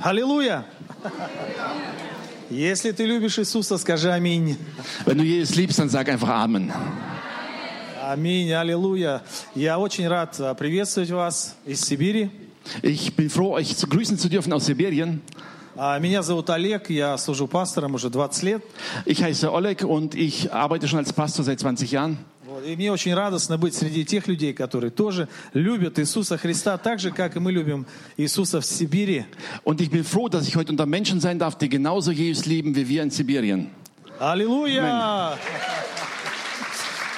Аллилуйя! Если ты любишь Иисуса, скажи аминь. Wenn du Jesus liebst, dann sag einfach Amen. Аминь, аллилуйя. Я очень рад а, приветствовать вас из Сибири. Ich bin froh, euch zu grüßen zu dürfen aus Sibirien. А, Меня зовут Олег, я служу пастором уже 20 лет. Ich heiße Oleg und ich arbeite schon als Pastor seit 20 Jahren. И мне очень радостно быть среди тех людей, которые тоже любят Иисуса Христа так же, как и мы любим Иисуса в Сибири. Und ich bin froh, dass ich heute unter Menschen sein darf, die genauso Jesus lieben wie wir in Sibirien. Аллилуйя!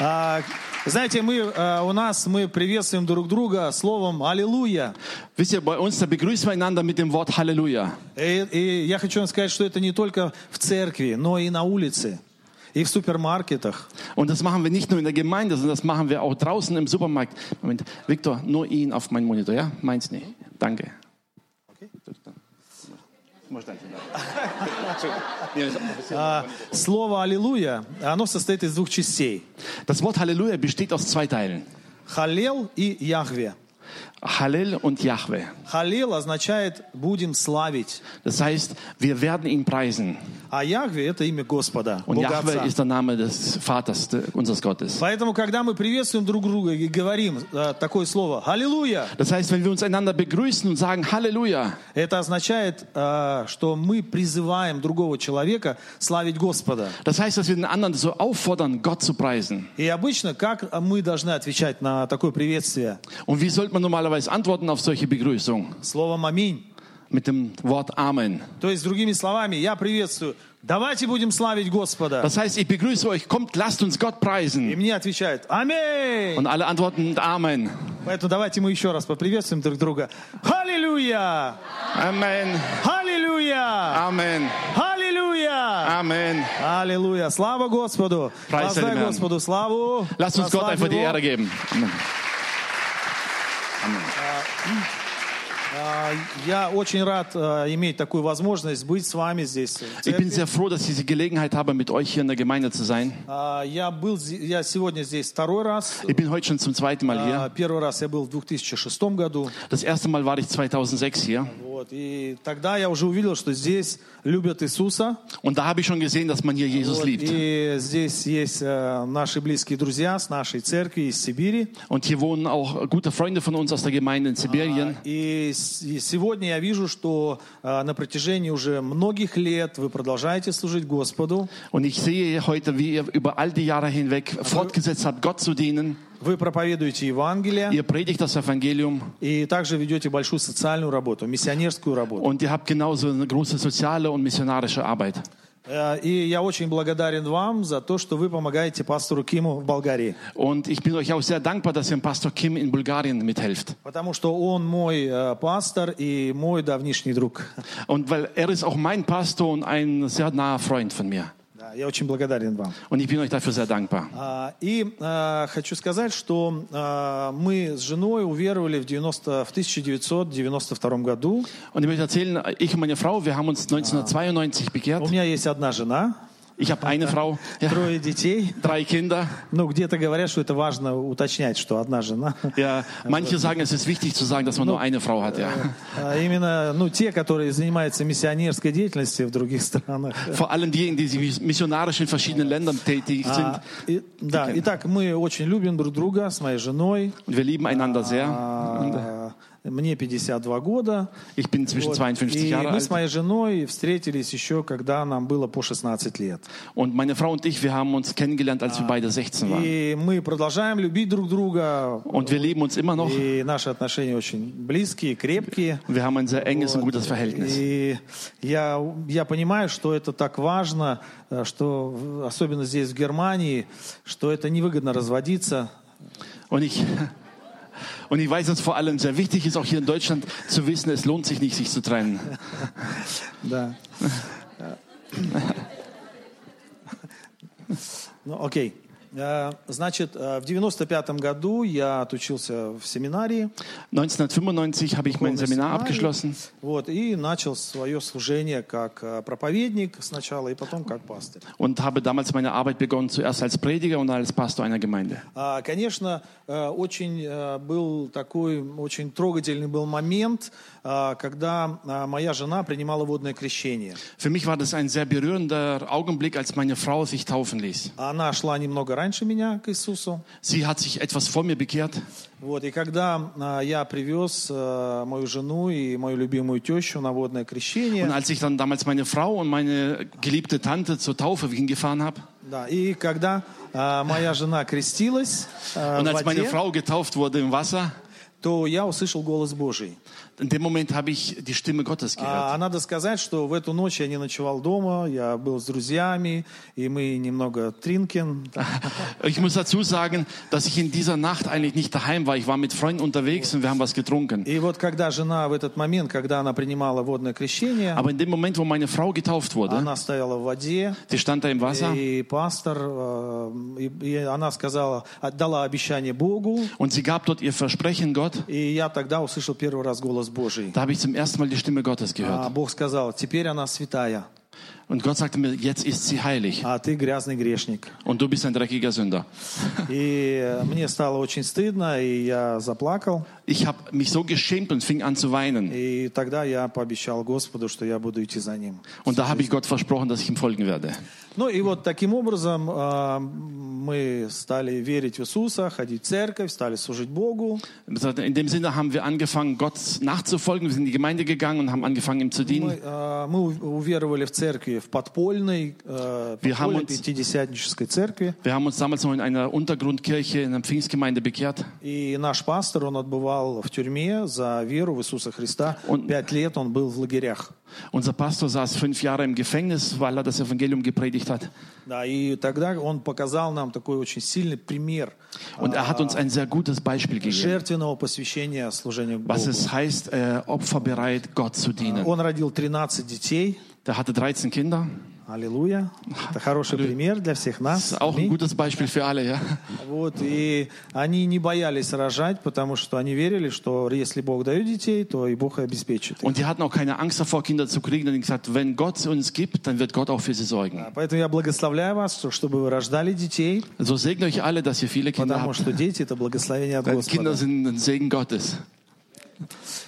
А, Знаете, мы, а, у нас мы приветствуем друг друга словом «Аллилуйя». Wisst ihr, bei uns, da begrüßen wir einander mit dem Wort Halleluja. И, и я хочу вам сказать, что это не только в церкви, но и на улице, и в супермаркетах. Und das machen wir nicht nur in der Gemeinde, sondern das machen wir auch draußen im Supermarkt. Moment, Viktor, nur ihn auf meinen Monitor, ja? Meins nicht. Danke. А, Слово «Аллилуйя», оно состоит из двух частей. Das Wort Halleluja besteht aus zwei Teilen. Халел и Яхве. Hallel und Jahwe. Халел означает «будем славить», Das heißt, wir werden ihn preisen. А Яхве – это имя Господа, Und ist der Name des Vaters, unseres Gottes. Поэтому, когда мы приветствуем друг друга и говорим э, такое слово «Аллилуйя», Das heißt, wenn wir uns einander begrüßen und sagen Halleluja, это означает, э, что мы призываем другого человека славить Господа. das heißt, dass wir den anderen so auffordern, Gott zu preisen. И обычно, как мы должны отвечать на такое приветствие? Und wie sollte man normalerweise antworten auf solche Begrüßung? Словом «Аминь». Mit dem Wort Amen. То есть, другими словами, я приветствую. Давайте будем славить Господа. Das heißt, ich begrüße euch, kommt, lasst uns Gott И preisen. мне отвечают «Аминь». Und alle antworten Amen. Поэтому давайте мы еще раз поприветствуем друг друга. Аллилуйя! Amen. Аллилуйя! Amen. Аллилуйя! Amen. Аллилуйя! Слава Господу! Herrn. Господу славу! Lasst uns Gott einfach die. Ehre geben. Amen. А, Я очень рад а, иметь такую возможность быть с вами здесь. в Ich bin церкви. sehr froh, dass ich diese Gelegenheit habe, mit euch hier in der Gemeinde zu sein. А, Я был, я сегодня здесь второй раз. Ich bin heute schon zum zweiten Mal А, hier. Первый раз я был в 2006 году. Das erste Mal war ich 2006 hier. Вот, и тогда я уже увидел, что здесь любят Иисуса. Und da habe ich schon gesehen, dass man hier Jesus Вот, liebt. и здесь есть э, наши близкие друзья с нашей церкви из Сибири. Und hier wohnen auch gute Freunde von uns aus der Gemeinde in Sibirien. И, с- и сегодня я вижу, что э, на протяжении уже многих лет вы продолжаете служить Господу. Und ich sehe heute, wie ihr über all die Jahre hinweg fortgesetzt habt, Gott zu dienen. Вы проповедуете Евангелие Ihr predigt das Evangelium и также ведете большую социальную работу, миссионерскую работу. und ihr habt genauso eine große soziale und missionarische Arbeit. Э, И я очень благодарен вам за то, что вы помогаете пастору Киму в Болгарии. Und ich bin euch auch sehr dankbar, dass ihr Pastor Kim in Bulgarien mithelft. Потому что он мой э, пастор и мой давнишний друг. Und weil er ist auch mein Pastor und ein sehr naher Freund von mir. Да, я очень благодарен вам. Und ich bin euch dafür sehr dankbar. А, И а, хочу сказать, что а, мы с женой уверовали в, 90, в 1992 году. Und ich möchte erzählen, ich und meine Frau, wir haben uns 1992 У bekehrt. меня есть одна жена, Ich habe eine Frau, ja, трое детей. drei Kinder. Ну, где-то говорят, что это важно уточнять, что одна жена. Ja, manche sagen, es ist wichtig zu sagen, dass man nur eine Frau hat. Ja. А Именно ну, те, которые занимаются миссионерской деятельностью в других странах. Vor allem diejenigen, die sich missionarisch in verschiedenen Ländern tätig sind. А, и- да, итак, мы очень любим друг друга с моей женой. Und wir lieben einander sehr. А, Мне 52 года. Ich bin inzwischen Вот. 52 И Jahre мы с alt. моей женой встретились еще, когда нам было по 16 лет. Und meine Frau und ich, wir haben uns kennengelernt, als wir beide 16 waren. И мы продолжаем любить друг друга. Und wir lieben uns immer noch. И наши отношения очень близкие, крепкие. Wir haben ein sehr enges und gutes Verhältnis. И я, я понимаю, что это так важно, что особенно здесь, в Германии, что это невыгодно разводиться. Und ich, Und ich weiß, dass vor allem sehr wichtig ist, auch hier in Deutschland zu wissen, es lohnt sich nicht, sich zu trennen. Da. Ja. Okay. Э, Значит, э, в 95 году я отучился в семинарии. 1995 habe ich mein Seminar abgeschlossen Вот, и начал свое служение как э, проповедник сначала, и потом как пастырь. und habe damals meine Arbeit begonnen, zuerst als Prediger und als Pastor einer Gemeinde. А, Конечно, очень был такой, очень трогательный был момент, когда э, моя жена принимала водное крещение. Für mich war das ein sehr berührender Augenblick, als meine Frau sich taufen ließ. Она шла немного раньше меня к Иисусу. Sie hat sich etwas vor mir bekehrt Вот, и когда э, я привез э, мою жену и мою любимую тещу на водное und крещение, als ich dann damals meine Frau und meine geliebte Tante zur Taufe hingefahren habe да, и когда э, моя жена крестилась э, und als meine Frau getauft wurde im Wasser, то я услышал голос Божий. in dem Moment habe ich die Stimme Gottes gehört. А надо сказать, что в эту ночь я не ночевал дома, я был с друзьями, и мы немного тринкен. Ich muss dazu sagen, dass ich in dieser Nacht eigentlich nicht daheim war. Ich war mit Freunden unterwegs und wir haben was getrunken. И вот когда жена в этот момент, когда она принимала водное крещение, Aber in dem Moment, wo meine Frau getauft wurde, она стояла в воде, sie stand da im Wasser и пастор, э, и, и она сказала, отдала обещание Богу, und sie gab dort ihr Versprechen Gott. и я тогда услышал первый раз голос Божий. Da habe ich zum ersten Mal die Stimme Gottes А gehört. Бог сказал, теперь она святая, Und Gott sagte mir, jetzt ist sie heilig а ты грязный грешник. und du bist ein dreckiger Sünder. И э, мне стало очень стыдно, и я заплакал. Ich habe mich so geschämt und fing an zu weinen. И тогда я пообещал Господу, что я буду идти за Ним. Und da habe ich Gott versprochen, dass ich ihm folgen werde. Ну и вот таким образом э, мы стали верить в Иисуса, ходить в церковь, стали служить Богу. In dem Sinne haben wir angefangen, Gott nachzufolgen. Wir sind in die Gemeinde gegangen und haben angefangen, ihm zu Мы, dienen. э, мы у- уверовали в церкви, в подпольной, э, haben подпольной пятидесятнической церкви. Wir haben uns damals noch in einer Untergrundkirche, in einer Pfingstgemeinde bekehrt. И наш пастор, он отбывал в тюрьме за веру в Иисуса Христа. Он- Пять лет он был в лагерях. Unser Pastor saß fünf Jahre im Gefängnis, weil er das Evangelium gepredigt hat. Да, и тогда он показал нам такой очень сильный пример Und er hat uns ein sehr gutes Beispiel gegeben, жертвенного посвящения служению was Богу. es heißt, äh, opferbereit Gott zu dienen. Он родил 13 детей. Der hatte 13 Kinder. Аллилуйя. Это хороший пример для всех Das нас. ist auch ein Аминь. gutes Beispiel für alle, ja. Вот, и они не боялись рожать, потому что они верили, что если Бог дает детей, то и Бог обеспечит. их. Und die hatten auch keine Angst davor, Kinder zu kriegen. Und die gesagt, wenn Gott uns gibt, dann wird Gott auch für sie sorgen. А Поэтому я благословляю вас, что- чтобы вы рождали детей, So segne euch alle, dass ihr viele Kinder потому habt. что дети – это благословение от Denn Kinder Господа. sind ein Segen Gottes.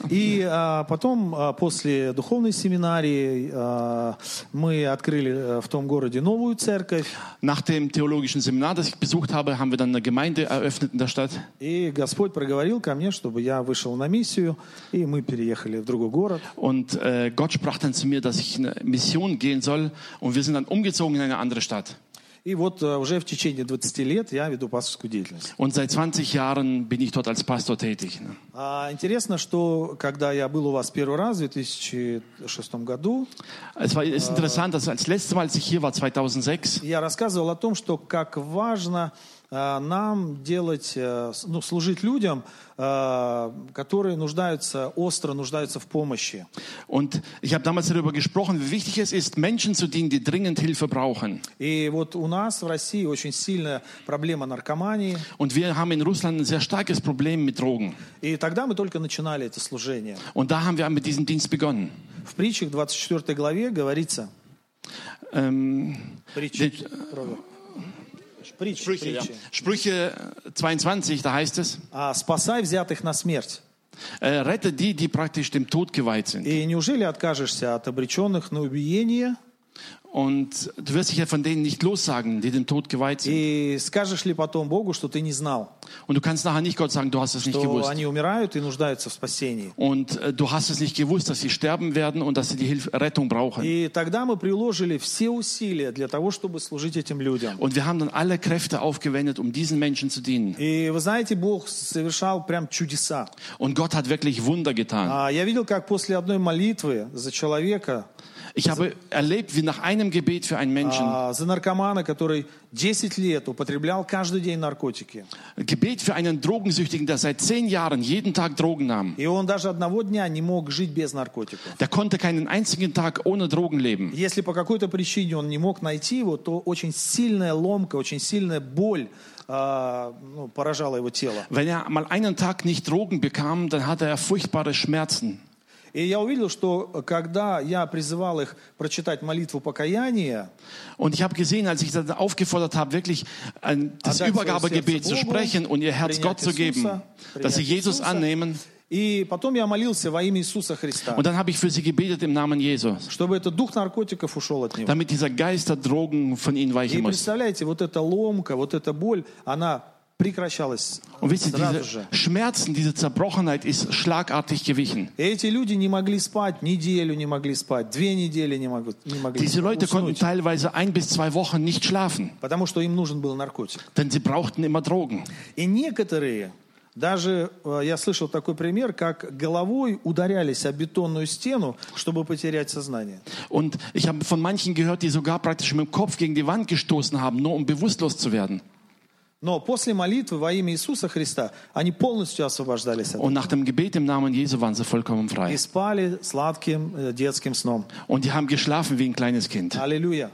И а, потом, а, после духовной семинарии, а, мы открыли а, в том городе новую церковь, Nach dem theologischen Seminar, das ich besucht habe, haben wir dann eine Gemeinde eröffnet in der Stadt. и Господь проговорил ко мне, чтобы я вышел на миссию, и мы переехали в другой город. Und äh, Gott sprach dann zu mir, dass ich in eine Mission gehen soll. Und wir sind dann umgezogen in eine andere Stadt. И вот а, уже в течение 20 лет я веду пасторскую деятельность. Und seit 20 Jahren bin ich dort als Pastor tätig. А, Интересно, что когда я был у вас первый раз в 2006 году, Es war, ist interessant, dass als letztes Mal, als ich hier war, 2006, я рассказывал о том, что как важно нам делать, а, ну, служить людям, а, которые нуждаются, остро нуждаются в помощи. und ich habe damals darüber gesprochen, wie wichtig es ist, Menschen zu dienen, die dringend Hilfe brauchen. И вот у нас в России очень сильная проблема наркомании. Und wir haben in Russland ein sehr starkes Problem mit Drogen. И тогда мы только начинали это служение. Und da haben wir mit diesem Dienst begonnen. В притчах 24 главе говорится, Ähm, притчи, die- Роберт. притчи, Sprüche, ja. притчи. Sprüche 22, da heißt es, А, спасай взятых на смерть. äh, rette die, die praktisch dem Tod geweiht sind. И неужели откажешься от обреченных на убиение? Und du wirst dich ja von denen nicht lossagen, die dem Tod geweiht sind. И скажешь ли потом Богу, что ты не знал, Und du kannst nachher nicht Gott sagen, du hast es nicht gewusst. они умирают и нуждаются в спасении? Und äh, du hast es nicht gewusst, dass sie sterben werden und dass sie die Hilfe, Rettung brauchen. И тогда мы приложили все усилия для того, чтобы служить этим людям. Und wir haben dann alle Kräfte aufgewendet, um diesen Menschen zu dienen. И вы знаете, Бог совершал прям чудеса. Und Gott hat wirklich Wunder getan. А, Я видел, как после одной молитвы за человека Ich habe erlebt, wie nach einem Gebet für einen Menschen, а, за наркомана, который 10 лет употреблял каждый день наркотики. Gebet für einen Drogensüchtigen, der seit zehn Jahren jeden Tag Drogen nahm. И он даже одного дня не мог жить без наркотиков. Der konnte keinen einzigen Tag ohne Drogen leben. Если по какой-то причине он не мог найти его, то очень сильная ломка, очень сильная боль а, ну, поражала его тело. Wenn er mal einen Tag nicht Drogen bekam, dann hatte er furchtbare Schmerzen. И я увидел, что когда я призывал их прочитать молитву покаяния, Und ich habe gesehen, als ich dann aufgefordert habe, wirklich ein, das Übergabegebet zu sprechen und ihr Herz Gott zu geben, dass sie Jesus annehmen. и потом я молился во имя Иисуса Христа, Und dann habe ich für sie gebetet im Namen Jesus, чтобы этот дух наркотиков ушел от него. damit dieser Geist der Drogen von ihnen И weichen muss. представляете, вот эта ломка, вот эта боль, она Und wisst ihr, diese. Schmerzen, diese Zerbrochenheit ist schlagartig gewichen. И эти люди не могли спать, неделю не могли спать, две недели не, могут, не могли Diese Leute konnten teilweise ein bis zwei Wochen nicht schlafen, denn sie brauchten immer Drogen. Даже э, я слышал такой пример, как головой ударялись о бетонную стену, чтобы потерять сознание. Und ich habe von manchen gehört, die sogar praktisch mit dem Kopf gegen die Wand gestoßen haben, nur um bewusstlos zu werden. Но после молитвы во имя Иисуса Христа они полностью освобождались от этого Und nach dem Gebet im Namen Jesu waren sie vollkommen и frei. спали сладким э, детским сном. Und die haben geschlafen wie ein kleines Kind. Аллилуйя.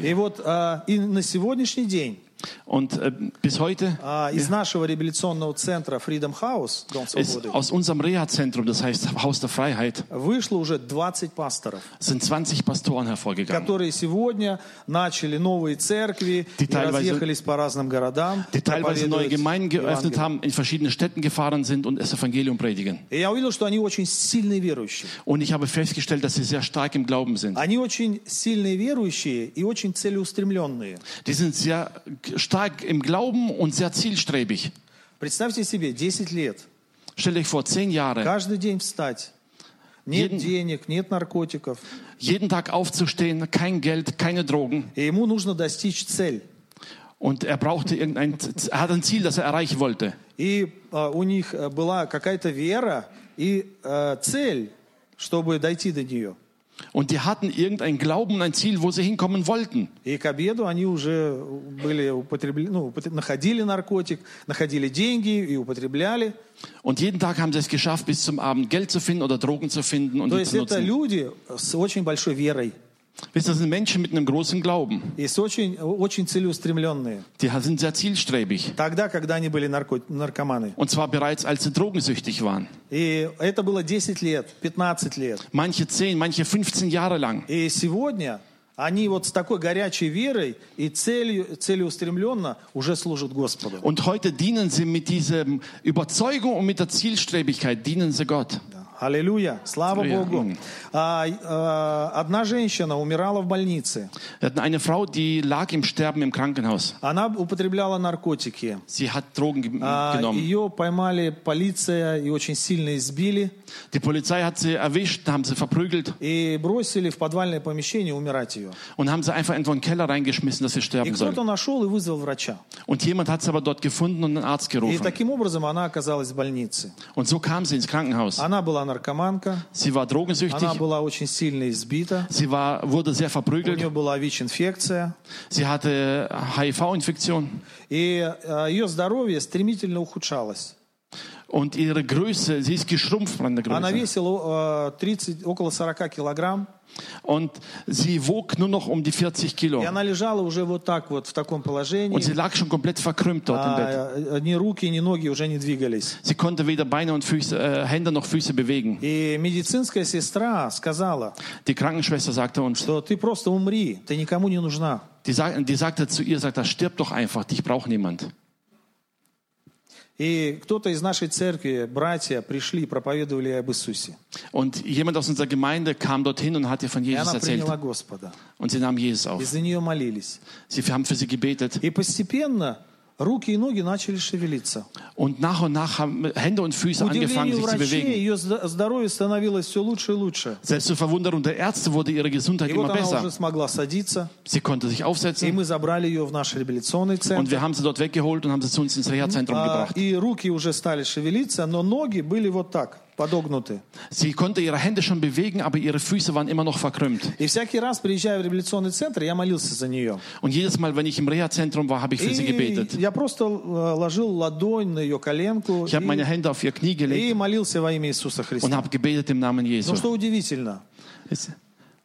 И вот э, и на сегодняшний день Und äh, bis heute А, Из нашего реабилитационного центра Freedom House, Дом ist Свободы, aus unserem Reha-Zentrum, das heißt Haus der Freiheit, вышло уже 20 пасторов, sind 20 Pastoren hervorgegangen, которые сегодня начали новые церкви Die и teilweise- разъехались по разным городам. die teilweise neue проповедовать Gemeinden geöffnet Евангелие. haben, in verschiedene Städten gefahren sind und das Evangelium predigen. И я увидел, что они очень сильные верующие. Und ich habe festgestellt, dass sie sehr stark im Glauben sind. Они очень сильные верующие и очень целеустремленные. Die sind sehr stark im Glauben und sehr zielstrebig. Представьте себе, 10 лет, Stell euch vor, zehn Jahre, каждый день встать. Нет Jeden- денег, нет наркотиков. jeden Tag aufzustehen, kein Geld, keine Drogen. И ему нужно достичь цель. Und er brauchte irgendein, er hat ein Ziel, das er erreichen wollte. И а, у них э, была какая-то вера и э, цель, чтобы дойти до нее. Und die hatten irgendein Glauben, ein Ziel, wo sie hinkommen wollten. И к обеду они уже были употребли- ну, употре- находили наркотик, находили деньги и употребляли. Und jeden Tag haben sie es geschafft, bis zum Abend Geld zu finden oder Drogen zu finden und То die есть zu это nutzen. люди с очень большой верой Wisst ihr, Das sind Menschen mit einem großen Glauben. и с очень, очень целеустремленные. Die sind sehr zielstrebig. Тогда, когда они были нарко- наркоманы. Und zwar bereits, als sie drogensüchtig waren. И это было 10 лет, 15 лет. Manche 10, manche 15 Jahre lang. И сегодня они вот с такой горячей верой и целью, целеустремленно уже служат Господу. Und heute dienen sie mit dieser Überzeugung und mit der Zielstrebigkeit, dienen sie Gott. Аллилуйя, слава Аллилуйя. Богу. А, а, одна женщина умирала в больнице. Eine Frau, die lag im Sterben im Krankenhaus. Она употребляла наркотики. Sie hat Drogen ge- А, genommen. Ее поймали полиция и очень сильно избили. Die Polizei hat sie erwischt, haben sie verprügelt И бросили в подвальное помещение умирать ее. und haben sie einfach in Keller reingeschmissen, dass sie И sterben soll. кто-то нашел и вызвал врача. Und jemand hat sie aber dort gefunden und einen Arzt И gerufen. таким образом она оказалась в больнице. Und so kam sie ins Krankenhaus. Она была наркоманка. Sie war drogensüchtig. Она была очень сильно избита. Sie war, wurde sehr У verprügelt. нее была ВИЧ-инфекция. Sie hatte HIV-Infektion. И а, ее здоровье стремительно ухудшалось. Und ihre Größe, sie ist geschrumpft von der Она Größe. весила э, 30, около 40 килограмм. Und sie wog nur noch um die 40 И Kilo. она лежала уже вот так вот в таком положении. Und sie lag schon komplett verkrümmt dort im Bett. А, э, ни руки, ни ноги уже не двигались. Sie konnte weder Beine und Füße, äh, Hände noch Füße bewegen. И медицинская сестра сказала, Die Krankenschwester sagte uns, что ты просто умри, ты никому не нужна. die, sag, die sagte zu ihr, sagt, stirb doch einfach, dich braucht niemand. И кто-то из нашей церкви, братья, пришли и проповедовали об Иисусе. Und jemand aus unserer Gemeinde kam dorthin und hat ihr von И Jesus она erzählt. Господа. Und sie nahm Jesus И auf. за нее молились. Sie haben für sie gebetet. И постепенно руки и ноги начали шевелиться. Und nach und nach haben Hände und Füße angefangen, sich zu bewegen. ее зд- здоровье становилось все лучше и лучше. Selbst zur Verwunderung der Ärzte wurde ihre Gesundheit И вот immer она besser. уже смогла садиться, Sie konnte sich и aufsetzen мы забрали ее в наш реабилитационный und центр. wir haben sie dort weggeholt und haben sie zu uns ins Reha-Zentrum А, gebracht. И руки уже стали шевелиться, но ноги были вот так. Подогнуты. Sie konnte ihre Hände schon bewegen, aber ihre Füße waren immer noch verkrümmt. И всякий раз, приезжая в реабилитационный центр, я молился за нее. Und jedes Mal, wenn ich im Reha-Zentrum war, habe ich für sie И gebetet. я просто э, ложил ладонь на ее коленку Ich habe meine Hände auf ihr Knie gelegt и молился во имя Иисуса und Христа. habe gebetet im Namen Но Jesu. что удивительно,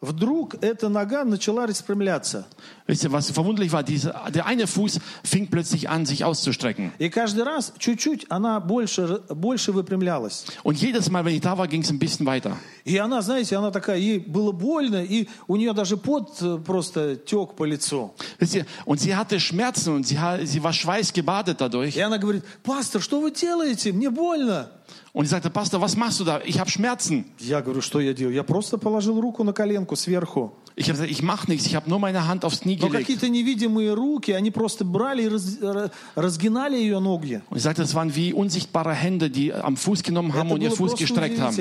вдруг эта нога начала распрямляться. wisst ihr, was verwunderlich war? Diese, der eine Fuß fing plötzlich an, sich auszustrecken. И каждый раз чуть-чуть она больше, больше выпрямлялась. Und jedes Mal, wenn ich da war, ging es ein bisschen weiter. И она, знаете, она такая, ей было больно, и у нее даже пот э, просто тек по лицу. Wisst ihr, und sie hatte Schmerzen und sie, sie war schweißgebadet dadurch. И она говорит, пастор, что вы делаете? Мне больно. Und ich sagte, Pastor, was machst du da? Ich habe Schmerzen. Я говорю, что я делаю? Я просто положил руку на коленку сверху. Ich habe gesagt, ich mache nichts. Ich habe nur meine Hand aufs Knie Но gelegt. какие-то невидимые руки, они просто брали и раз- р- разгинали ее ноги. Und ich sagte, das waren wie unsichtbare Hände, die am Fuß genommen haben Это und ihr было Fuß просто gestreckt haben.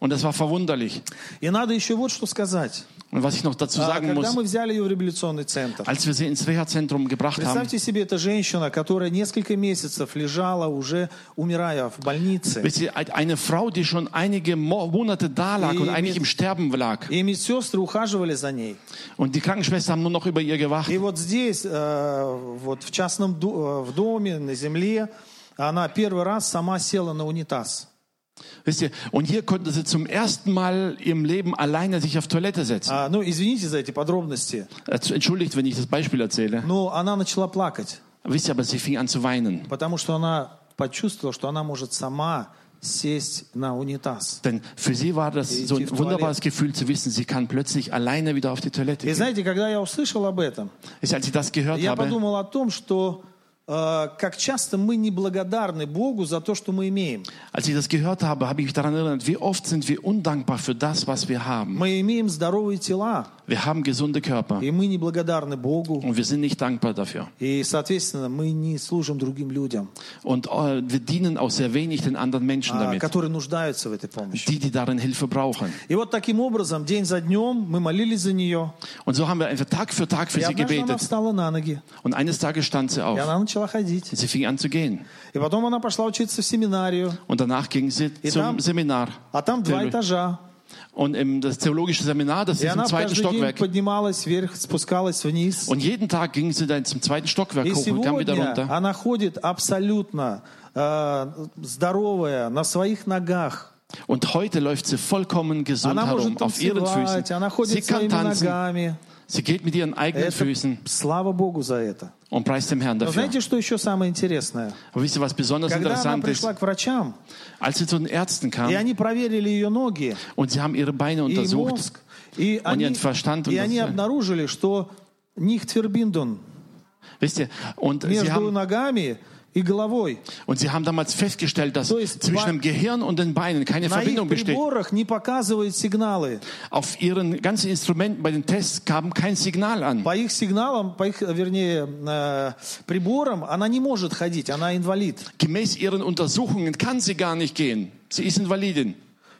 Und das war verwunderlich. И надо еще вот что сказать. Und was ich noch dazu А, sagen Когда muss, мы взяли ее в реабилитационный центр, als wir sie ins Reha-Zentrum gebracht haben, представьте себе, это женщина, которая несколько месяцев лежала уже, умирая в больнице. eine Frau, die schon einige Mo- Monate da lag und Die eigentlich im Sterben lag. И медсестры ухаживали за ней. Und die Krankenschwestern haben nur noch über ihr gewacht. И вот здесь, э, вот в частном э, в доме, на земле, она первый раз сама села на унитаз. Wisst ihr, und hier konnte sie zum ersten Mal im Leben alleine sich auf Toilette setzen. А, ну, извините за эти подробности, Äh, Entschuldigt, wenn ich das Beispiel erzähle. но она начала плакать, Wisst ihr, aber sie fing an zu weinen. потому что она почувствовала, что она может сама сесть на унитаз. Denn für sie war das so Die ein Toilette. wunderbares Gefühl zu wissen, sie kann plötzlich alleine wieder auf die Toilette И gehen. знаете, когда я услышал об этом, Wisst ihr, Als ich das gehört я habe, подумал о том, что э, как часто мы неблагодарны Богу за то, что мы имеем. als ich das gehört habe, habe ich mich daran erinnert, wie oft sind wir undankbar für das, was wir haben. Мы имеем здоровые тела, Wir haben gesunde Körper и мы неблагодарны Богу. und wir sind nicht dankbar dafür. И, соответственно, мы не служим другим людям, Und äh, wir dienen auch sehr wenig den anderen Menschen а, damit, которые нуждаются в этой помощи. die, die darin Hilfe brauchen. И вот таким образом, день за днем, мы молились за нее. Und so haben wir einfach Tag für Tag für И sie однажды она gebetet. встала на ноги, Und eines Tages stand sie и auf. Начала ходить. Sie fing an zu gehen. И потом она пошла учиться в семинарию, Und danach ging sie И zum там- Seminar. а там два Theolo- этажа. Und im, das theologische Seminar, das И ist im zweiten Stockwerk. поднималась вверх, спускалась вниз. Und jeden Tag ging sie dann zum zweiten Stockwerk И hoch und kam wieder runter. она ходит абсолютно э, здоровая, на своих ногах. Und heute läuft sie vollkommen gesund Она herum, auf ihren танцевать, она Füßen. Sie ходит kann tanzen, ногами. Sie geht mit ihren eigenen Это, Füßen слава Богу за это. und preist dem Herrn Но dafür. знаете, что еще самое интересное? Aber wisst ihr, was besonders Когда она interessant ist? пришла к врачам, Als sie zu den Ärzten и kam они проверили ее ноги und sie haben ihre Beine и untersucht мозг, и und они, ihren Verstand и они untersucht. обнаружили, что verbinden Wisst ihr, und sie между haben, ногами и. und sie haben damals festgestellt, dass То есть zwischen bei- dem Gehirn und den Beinen keine На их Verbindung besteht. приборах не показывает сигналы. Auf ihren ganzen Instrumenten bei den Tests kam kein Signal an. По их сигналам, по их, вернее, э, приборам, она не может ходить, она инвалид. Gemäß ihren Untersuchungen kann sie gar nicht gehen. Sie ist Invalidin.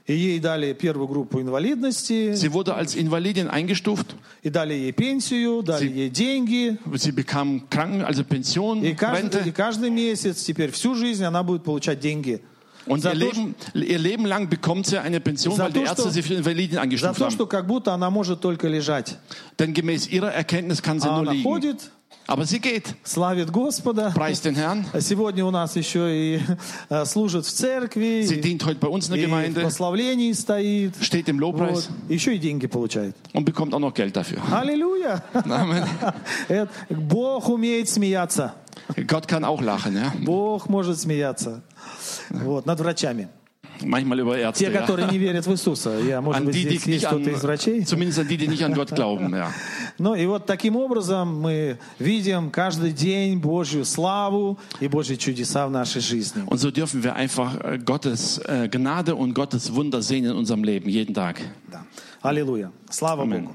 И ей дали первую группу инвалидности, Sie wurde als Invalidin eingestuft. и дали ей пенсию, дали Sie- ей деньги. Sie bekam Kranken, also Pension, И каждый, и Rente. каждый месяц, теперь всю жизнь она будет получать деньги. Und ihr Leben, ihr Leben lang bekommt sie eine Pension, weil die Ärzte sie für Invalidin За eingestuft haben. Denn gemäß ihrer Erkenntnis kann sie А nur liegen. Aber sie geht. славит Господа. Preist den Herrn. Сегодня у нас еще и э, служит в церкви, Sie dient heute bei uns in der в Gemeinde, прославлении стоит. steht im Lobpreis Вот. Еще и деньги получает. und bekommt auch noch Geld dafür. Аллилуйя! Amen. Бог умеет смеяться. Gott kann auch lachen, ja. Бог может смеяться. Вот, над врачами. Manchmal über Ärzte. Те, Ja. которые не верят в Иисуса. Я, может An быть, здесь есть кто-то из врачей. zumindest an die, die nicht an Gott glauben, ja. Ну и вот таким образом мы видим каждый день Божью славу и Божьи чудеса в нашей жизни. Und so dürfen wir einfach äh, Gottes äh, Gnade und Gottes Wunder sehen in unserem Leben, jeden Tag. Да. Аллилуйя. Слава Amen. Богу.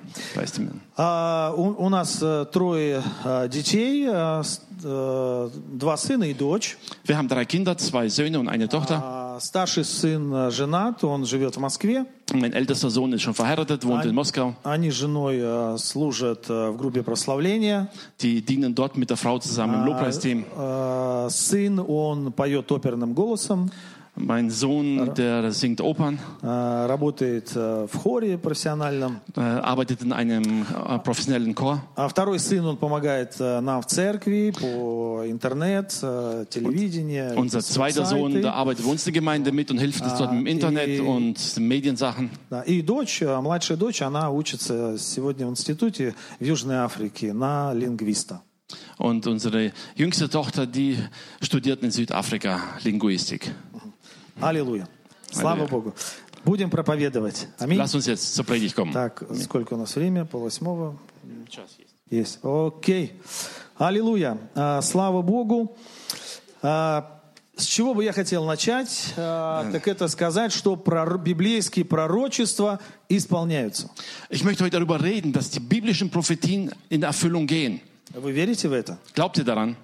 А, у, у нас э, трое э, детей, э, э, два сына и дочь. Wir haben drei Kinder, zwei Söhne und eine Tochter. А, Старший сын äh, женат, он живет в Москве. Mein ältester Sohn ist schon verheiratet, wohnt in Moskau. Они с женой э, служат э, в группе прославления. Die dienen dort mit der Frau zusammen im Lobpreisteam. Э, Сын, он поет оперным голосом. Mein Sohn, der singt Opern, э, работает э, в хоре профессиональном. äh, arbeitet in einem äh, professionellen Chor. А второй сын, он помогает э, нам в церкви, по интернет, э, телевидение. Unser с- zweiter Sohn, сайты. der arbeitet bei uns in der Gemeinde mit und hilft uns dort im Internet и- und Mediensachen. Да, И дочь, э, младшая дочь, она учится сегодня в институте в Южной Африке на лингвиста. Und unsere jüngste Tochter, die studiert in Südafrika Linguistik. Аллилуйя. Слава. Богу. Будем проповедовать. Аминь. Lass uns jetzt zur Predigt kommen. Так, сколько у нас время? Пол восьмого? Есть. Окей. Аллилуйя. А, слава Богу. А, с чего бы я хотел начать? А, так это сказать, что прор- библейские пророчества исполняются. Ich möchte heute darüber reden, dass die biblischen Prophetien in Erfüllung gehen. Вы верите в это? Glaubt ihr daran?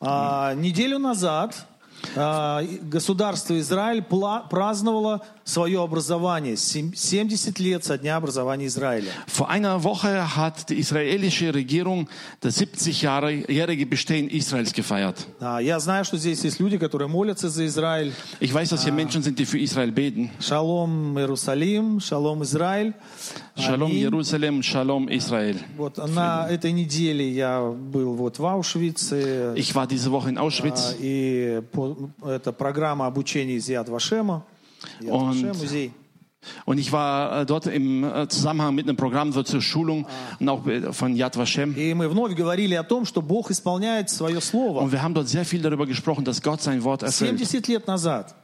А, неделю назад государство Израиль праздновало свое образование. Сем- 70 лет со дня образования Израиля. Vor einer Woche hat die israelische Regierung das 70-jährige Bestehen Israels gefeiert. А, Я знаю, что здесь есть люди, которые молятся за Израиль. Ich weiß, dass hier Menschen sind, die für Israel beten. Шалом Иерусалим, шалом Израиль. Аминь. Jerusalem, Shalom Israel. Вот на этой неделе я был вот в Аушвице. Ich war diese Woche in а, Auschwitz И по- это программа обучения из Яд Вашема. Яд Und- Вашем, музей. und ich war äh, dort im äh, Zusammenhang mit einem Programm so zur Schulung und auch äh, von Yad Vashem. И мы вновь говорили о том, что Бог исполняет свое слово. Und wir haben dort sehr viel darüber gesprochen, dass Gott sein Wort erfüllt. 70 лет назад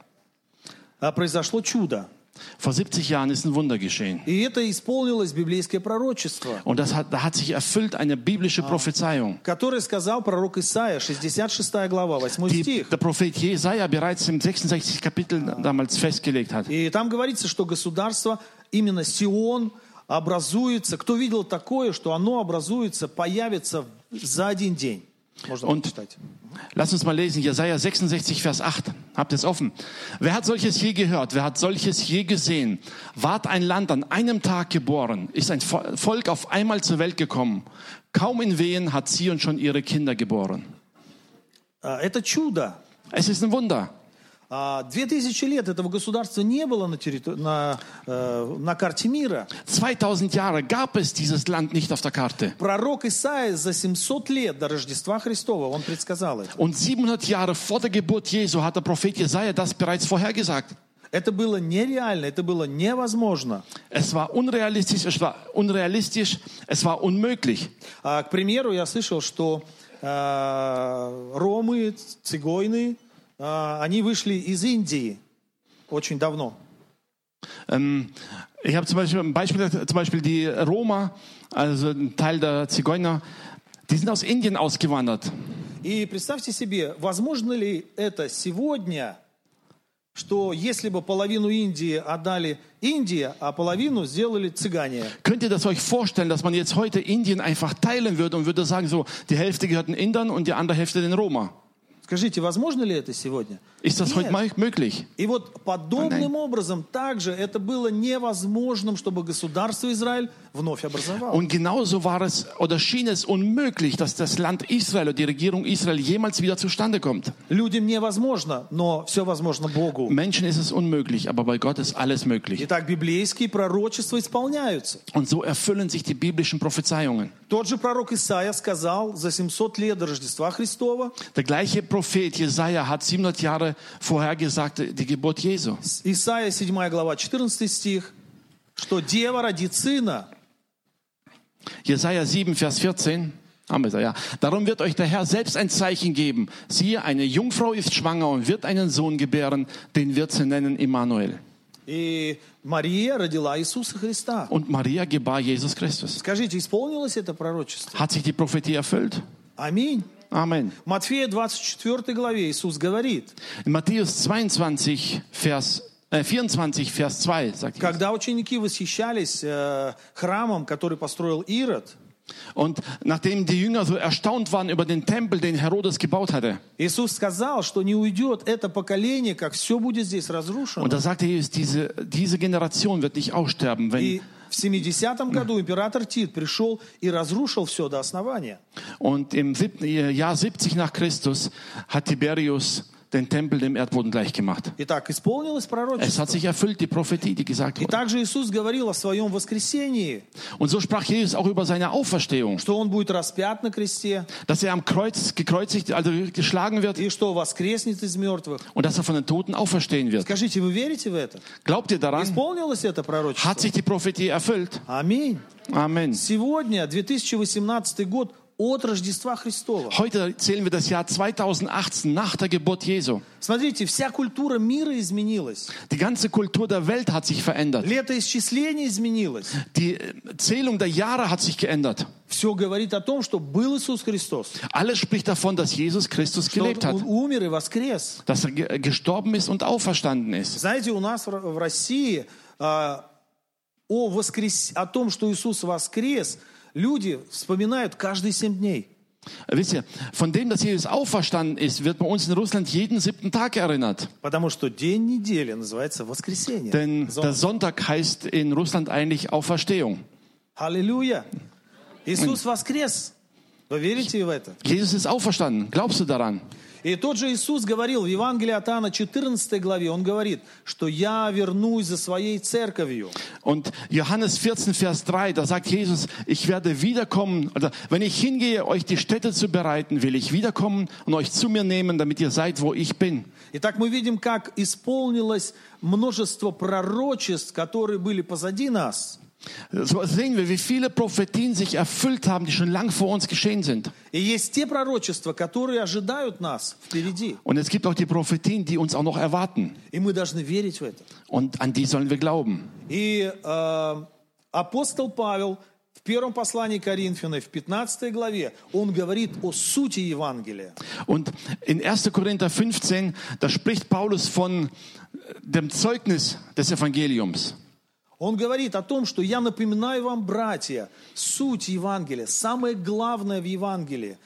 а, произошло чудо. Vor 70 Jahren ist ein Wunder geschehen. И это исполнилось библейское пророчество, Und das hat, da hat sich erfüllt eine biblische Prophezeiung, которое сказал пророк Исаия, 66 глава, 8 die стих. der Prophet Jesaja bereits im 66. Kapitel damals festgelegt hat. И там говорится, что государство, именно Сион, образуется. Кто видел такое, что оно образуется, появится за один день? Можно Und- прочитать. Lass uns mal lesen, Jesaja 66, Vers 8. Habt ihr es offen? Wer hat solches je gehört? Wer hat solches je gesehen? Ward ein Land an einem Tag geboren? Ist ein Vo- Volk auf einmal zur Welt gekommen? Kaum in Wehen hat Zion schon ihre Kinder geboren. А, Это чудо. Es ist ein Wunder. А, Две тысячи лет этого государства не было на, территор- на, э, на карте мира. 2000 Jahre gab es dieses Land nicht auf der Karte. Пророк Исаия за 700 лет до Рождества Христова, он предсказал это. Und 700 Jahre vor der Geburt Jesu hat der Prophet Jesaja das bereits vorhergesagt. Это было нереально, это было невозможно. Es war unrealistisch, es war unrealistisch, es war unmöglich. А, к примеру, я слышал, что э, ромы, цигойны, они вышли из Индии очень давно. Ähm, ich habe zum Beispiel ein Beispiel, zum Beispiel die Roma, also ein Teil der Zigeuner, die sind aus Indien ausgewandert. И представьте себе, возможно ли это сегодня, что если бы половину Индии отдали Индии, а половину сделали цыгане? Könnt ihr das euch vorstellen, dass man jetzt heute Indien einfach teilen würde und würde sagen, so, die Hälfte gehört den Indern und die andere Hälfte den Roma? Скажите, возможно ли это сегодня? Ist das heute Нет. mö- möglich? И вот подобным образом также это было невозможным, чтобы государство Израиль вновь образовалось. Und genauso war es oder schien es unmöglich, dass das Land Israel oder die Regierung Israel jemals wieder zustande kommt. Людям невозможно, но все возможно Богу. Menschen ist es unmöglich, aber bei Gott ist alles möglich. Итак, библейские пророчества исполняются. Und so erfüllen sich die biblischen Prophezeiungen. Тот же пророк Исаия сказал за 700 лет до Рождества Христова, Der gleiche Prophet Jesaja hat 700 Jahre vorhergesagt die Geburt Jesu. Исаия 7 глава 14 стих, что дева родит сына, Jesaja 7, Vers 14. Haben wir es, ja. Darum wird euch der Herr selbst ein Zeichen geben. Siehe, eine Jungfrau ist schwanger und wird einen Sohn gebären, den wird sie nennen Immanuel. и Мария родила Иисуса Христа. Und Maria gebar Jesus Christus. Скажите, исполнилось это пророчество? Hat sich die Prophetie erfüllt? Аминь. Amen. Матфея 24 главе Иисус говорит, In Matthäus 22, Vers, äh, 24, Vers 2 sagt Jesus. когда ученики восхищались э, храмом, который построил Ирод, Und nachdem die Jünger so erstaunt waren über den Tempel, den Herodes gebaut hatte, Иисус сказал, что не уйдет это поколение, как все будет здесь разрушено. und da sagte Jesus, diese, diese Generation wird nicht aussterben, wenn, И в 70 году император Тит пришел и разрушил все до основания. Und im siebten- Jahr 70 nach Christus hat Tiberius den Tempel dem Erdboden gleich gemacht. Итак, исполнилось Es пророчество. hat sich erfüllt, die Prophetie, die gesagt И wurde. также Иисус говорил о своем воскресении, Und so sprach Jesus auch über seine Auferstehung, что Он будет распят на кресте, dass er am Kreuz gekreuzigt, also geschlagen wird и что воскреснет из мертвых. und dass er von den Toten auferstehen wird. Скажите, вы верите в это? Glaubt ihr daran? Исполнилось это пророчество? Hat sich die Prophetie erfüllt? Аминь. Amen. Сегодня, 2018 год, от Рождества Христова. Heute zählen wir das Jahr 2018 nach der Geburt Jesu. Смотрите, вся культура мира изменилась. Die ganze Kultur der Welt hat sich verändert. Летоисчисление изменилось. Die äh, Zählung der Jahre hat sich geändert. Все говорит о том, что был Иисус Христос. Alles spricht davon, dass Jesus Christus Что gelebt hat, Он умер и воскрес. dass er ge- gestorben ist und auferstanden ist. Знаете, у нас в в России а, о, воскрес... о том, что Иисус воскрес, люди вспоминают каждые семь дней. Wisst ihr, von dem, dass Jesus auferstanden ist, wird bei uns in Russland jeden siebten Tag erinnert. Потому что день недели называется воскресенье. Denn Сон- der Sonntag heißt in Russland eigentlich Auferstehung. Аллилуйя. Иисус воскрес. Вы верите в это? Jesus ist auferstanden. Glaubst du daran? И тот же Иисус говорил в Евангелии от Иоанна 14 главе, Он говорит, что «Я вернусь за своей церковью». Und Johannes 14, Vers 3, da sagt Jesus, ich werde wiederkommen, oder wenn ich hingehe, euch die Städte zu bereiten, will ich wiederkommen und euch zu mir nehmen, damit ihr seid, wo ich bin. Итак, мы видим, как исполнилось множество пророчеств, которые были позади нас. So sehen wir, wie viele Prophetien sich erfüllt haben, die schon lang vor uns geschehen sind. И есть те пророчества, которые ожидают нас впереди. Und es gibt auch die Prophetien, die uns auch noch erwarten. И мы должны верить в это. Und an die sollen wir glauben. И э, апостол Павел в первом послании к Коринфянам, в 15 главе, он говорит о сути Евангелия. Und in 1. Korinther 15, da spricht Paulus von dem Zeugnis des Evangeliums. Он говорит о том, что я напоминаю вам, братья, суть Евангелия, самое главное в Евангелии.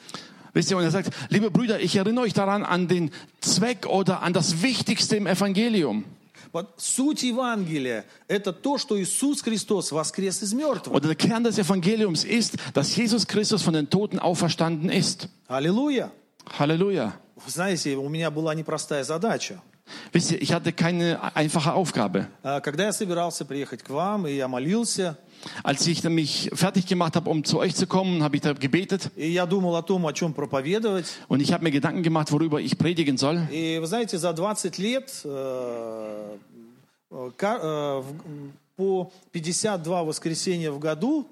Wisst ihr, und er sagt, liebe Brüder, ich erinnere euch daran an den Zweck oder an das Wichtigste im Evangelium. Суть Евангелия – это то, что Иисус Христос воскрес из мертвых. Oder der Kern des Evangeliums ist, dass Jesus Christus von den Toten auferstanden ist. Аллилуйя! Halleluja. Вы знаете, у меня была непростая задача. Wisst ihr, ich hatte keine einfache Aufgabe. А, Когда я собирался приехать к вам, и я молился, Als ich mich fertig gemacht habe, um zu euch zu kommen, habe ich da gebetet и я думал о том, о чем проповедовать. und ich habe mir Gedanken gemacht, worüber ich predigen soll. И вы знаете, за 20 лет э, э, ка- э, в- по 52 воскресенья в году,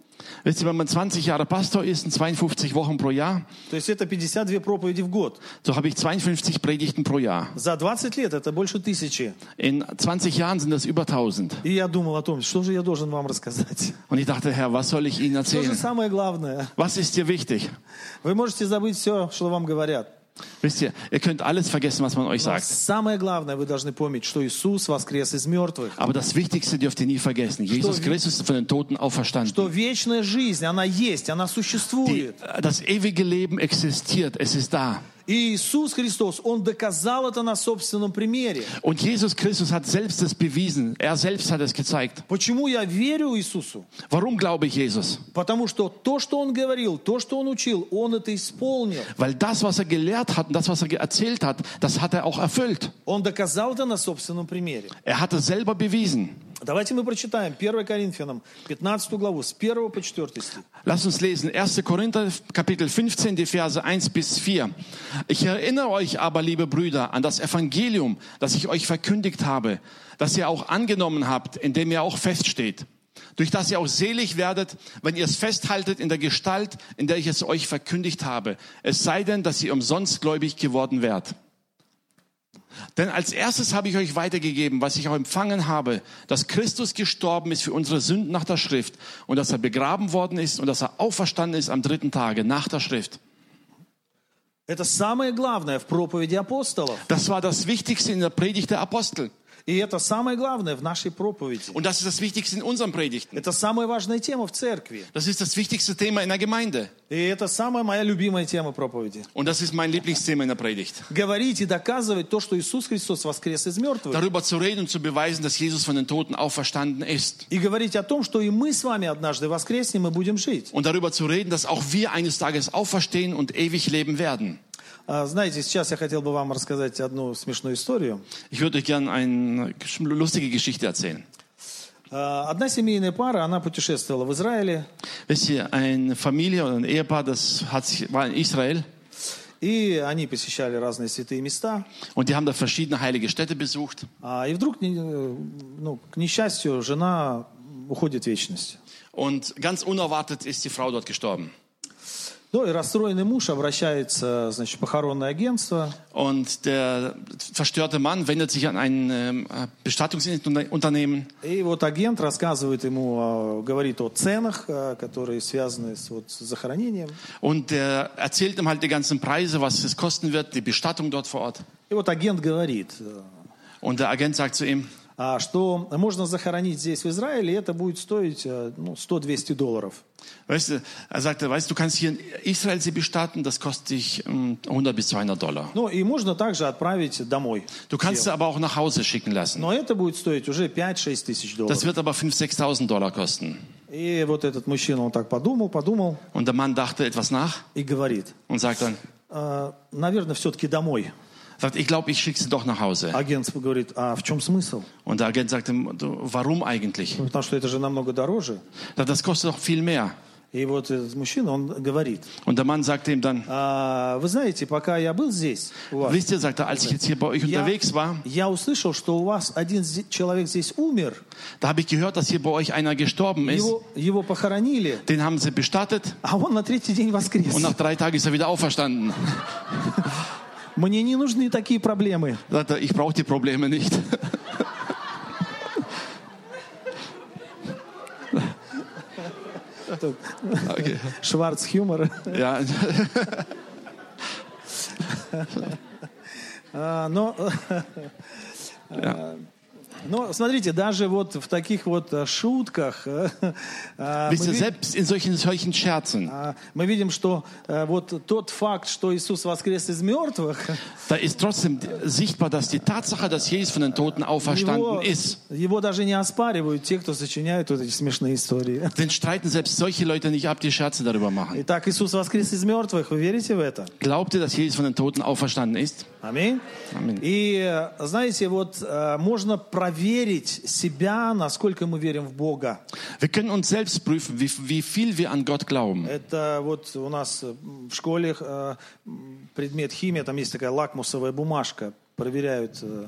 Wisst ihr, wenn man 20 Jahre Pastor ist und 52 Wochen pro Jahr, то есть это 52 проповеди в год. so habe ich 52 Predigten pro Jahr. За 20 лет это больше тысячи. In 20 Jahren sind das über 1000. И я думал о том, что же я должен вам рассказать. Und ich dachte, Herr, was soll ich Ihnen Что же erzählen? самое главное? Was ist dir wichtig? Вы можете забыть все, что вам говорят. Wisst ihr, ihr könnt alles vergessen, was man euch Но sagt. самое главное, вы должны помнить, что Иисус воскрес из мертвых. Aber das Wichtigste dürft ihr nie vergessen. Jesus Christus ist von den Toten auferstanden. Что вечная жизнь, она есть, она Die, существует. das ewige Leben existiert, es ist da. И Иисус Христос, Он доказал это на собственном примере. Und Jesus Christus hat selbst es bewiesen. Er selbst hat es gezeigt. Почему я верю Иисусу? Warum glaube ich Jesus? Потому что то, что Он говорил, то, что Он учил, Он это исполнил. Weil das, was er gelehrt hat und das, was er erzählt hat, das hat er auch erfüllt. Он доказал это на собственном примере. Er hat es selber bewiesen. Давайте мы прочитаем 1 Коринфянам, 15 главу, с 1 по 4 стих. Lass uns lesen 1. Korinther Kapitel 15, die Verse 1 bis 4. Ich erinnere euch aber, liebe Brüder, an das Evangelium, das ich euch verkündigt habe, das ihr auch angenommen habt, in dem ihr auch feststeht. Durch das ihr auch selig werdet, wenn ihr es festhaltet in der Gestalt, in der ich es euch verkündigt habe. Es sei denn, dass ihr umsonst gläubig geworden wärt. Denn als erstes habe ich euch weitergegeben, was ich auch empfangen habe, dass Christus gestorben ist für unsere Sünden nach der Schrift und dass er begraben worden ist und dass er auferstanden ist am dritten Tage nach der Schrift. Das war das Wichtigste in der Predigt der Apostel. И это самое главное в нашей проповеди. Und das ist das Wichtigste in unseren Predigten. Это самая важная тема в церкви. Das ist das wichtigste Thema in der Gemeinde. И это самая моя любимая тема проповеди. Und das ist mein Lieblingsthema in der Predigt. Говорить и доказывать то, что Иисус Христос воскрес из мертвых. Darüber zu reden und zu beweisen, dass Jesus von den Toten auferstanden ist. И говорить о том, что и мы с вами однажды воскреснем и будем жить. Und darüber zu reden, dass auch wir eines Tages auferstehen und ewig leben werden. А, знаете, сейчас я хотел бы вам рассказать одну смешную историю. Ich würde gerne eine lustige Geschichte erzählen. А, Одна семейная пара, она путешествовала в Израиле, Wisst ihr, eine Familie oder ein Ehepaar, das hat, sich- war in Israel и они посещали разные святые места. und die haben da verschiedene heilige Städte besucht. А, И вдруг, ну, к несчастью, жена уходит в вечность. Und ganz unerwartet ist die Frau dort gestorben. Ну и расстроенный муж обращается, значит, в похоронное агентство. Und der verstörte Mann wendet sich an ein ähm, Bestattungsunternehmen И вот агент рассказывает ему, а, говорит о ценах, а, которые связаны с, вот, с захоронением. und der erzählt ihm halt die ganzen Preise, was es kosten wird, die Bestattung dort vor Ort. И вот агент говорит, э, Und der Agent sagt zu ihm, а, Что можно захоронить здесь, в Израиле, и это будет стоить э, ну, 100-200 долларов. weißt du, er sagte, weißt du, kannst hier in Israel sie bestatten, das kostet dich ähm, 100 bis 200 Dollar. Ну и можно также отправить домой. Du kannst sie aber auch nach Hause schicken lassen. Но это будет стоить уже 5-6 тысяч долларов. Das wird aber 5.000, 6.000 Dollar kosten. И вот этот мужчина, он так подумал, подумал Und der Mann dachte etwas nach и говорит, und sagt dann, «А, наверное, все-таки домой. sagt, ich glaube, ich schicke sie doch nach Hause. Агент говорит, а в чем смысл? Und der Agent sagte, du, warum eigentlich? Ну, Потому что это же намного дороже. Sagt, Das kostet doch viel mehr. И вот этот мужчина, он говорит, Und der Mann sagte ihm dann, «А, вы знаете, пока я был здесь, у вас, wisst ihr, sagt er, als ich jetzt hier bei euch я, unterwegs war, я услышал, что у вас один зи- человек здесь умер, da habe ich gehört, dass hier bei euch einer gestorben ist. его, его похоронили, Den haben sie bestattet а он на третий день воскрес. und nach drei Tagen ist er wieder auferstanden. Мне не нужны такие проблемы. Er, ich brauche die Probleme nicht. Okay. Шварц юмор. Ja, А, Но, но смотрите, даже вот в таких вот э, шутках э, selbst in solchen, solchen Scherzen, а, мы видим, что э, вот тот факт, что Иисус воскрес из мертвых, da ist trotzdem sichtbar, dass die Tatsache, dass Jesus von den Toten auferstanden ist, его даже не оспаривают те, кто сочиняет вот эти смешные истории. den streiten selbst solche Leute nicht ab, die Scherze darüber machen. Итак, Иисус воскрес из мертвых, вы верите в это? Glaubt ihr, dass Jesus von den Toten auferstanden ist? Аминь. Аминь. И э, знаете, вот э, можно проверить себя, насколько мы верим в Бога. Wir können uns selbst prüfen, wie, wie viel wir an Gott glauben. Это вот у нас э, в школе м, предмет химия, там есть такая лакмусовая бумажка, проверяют э,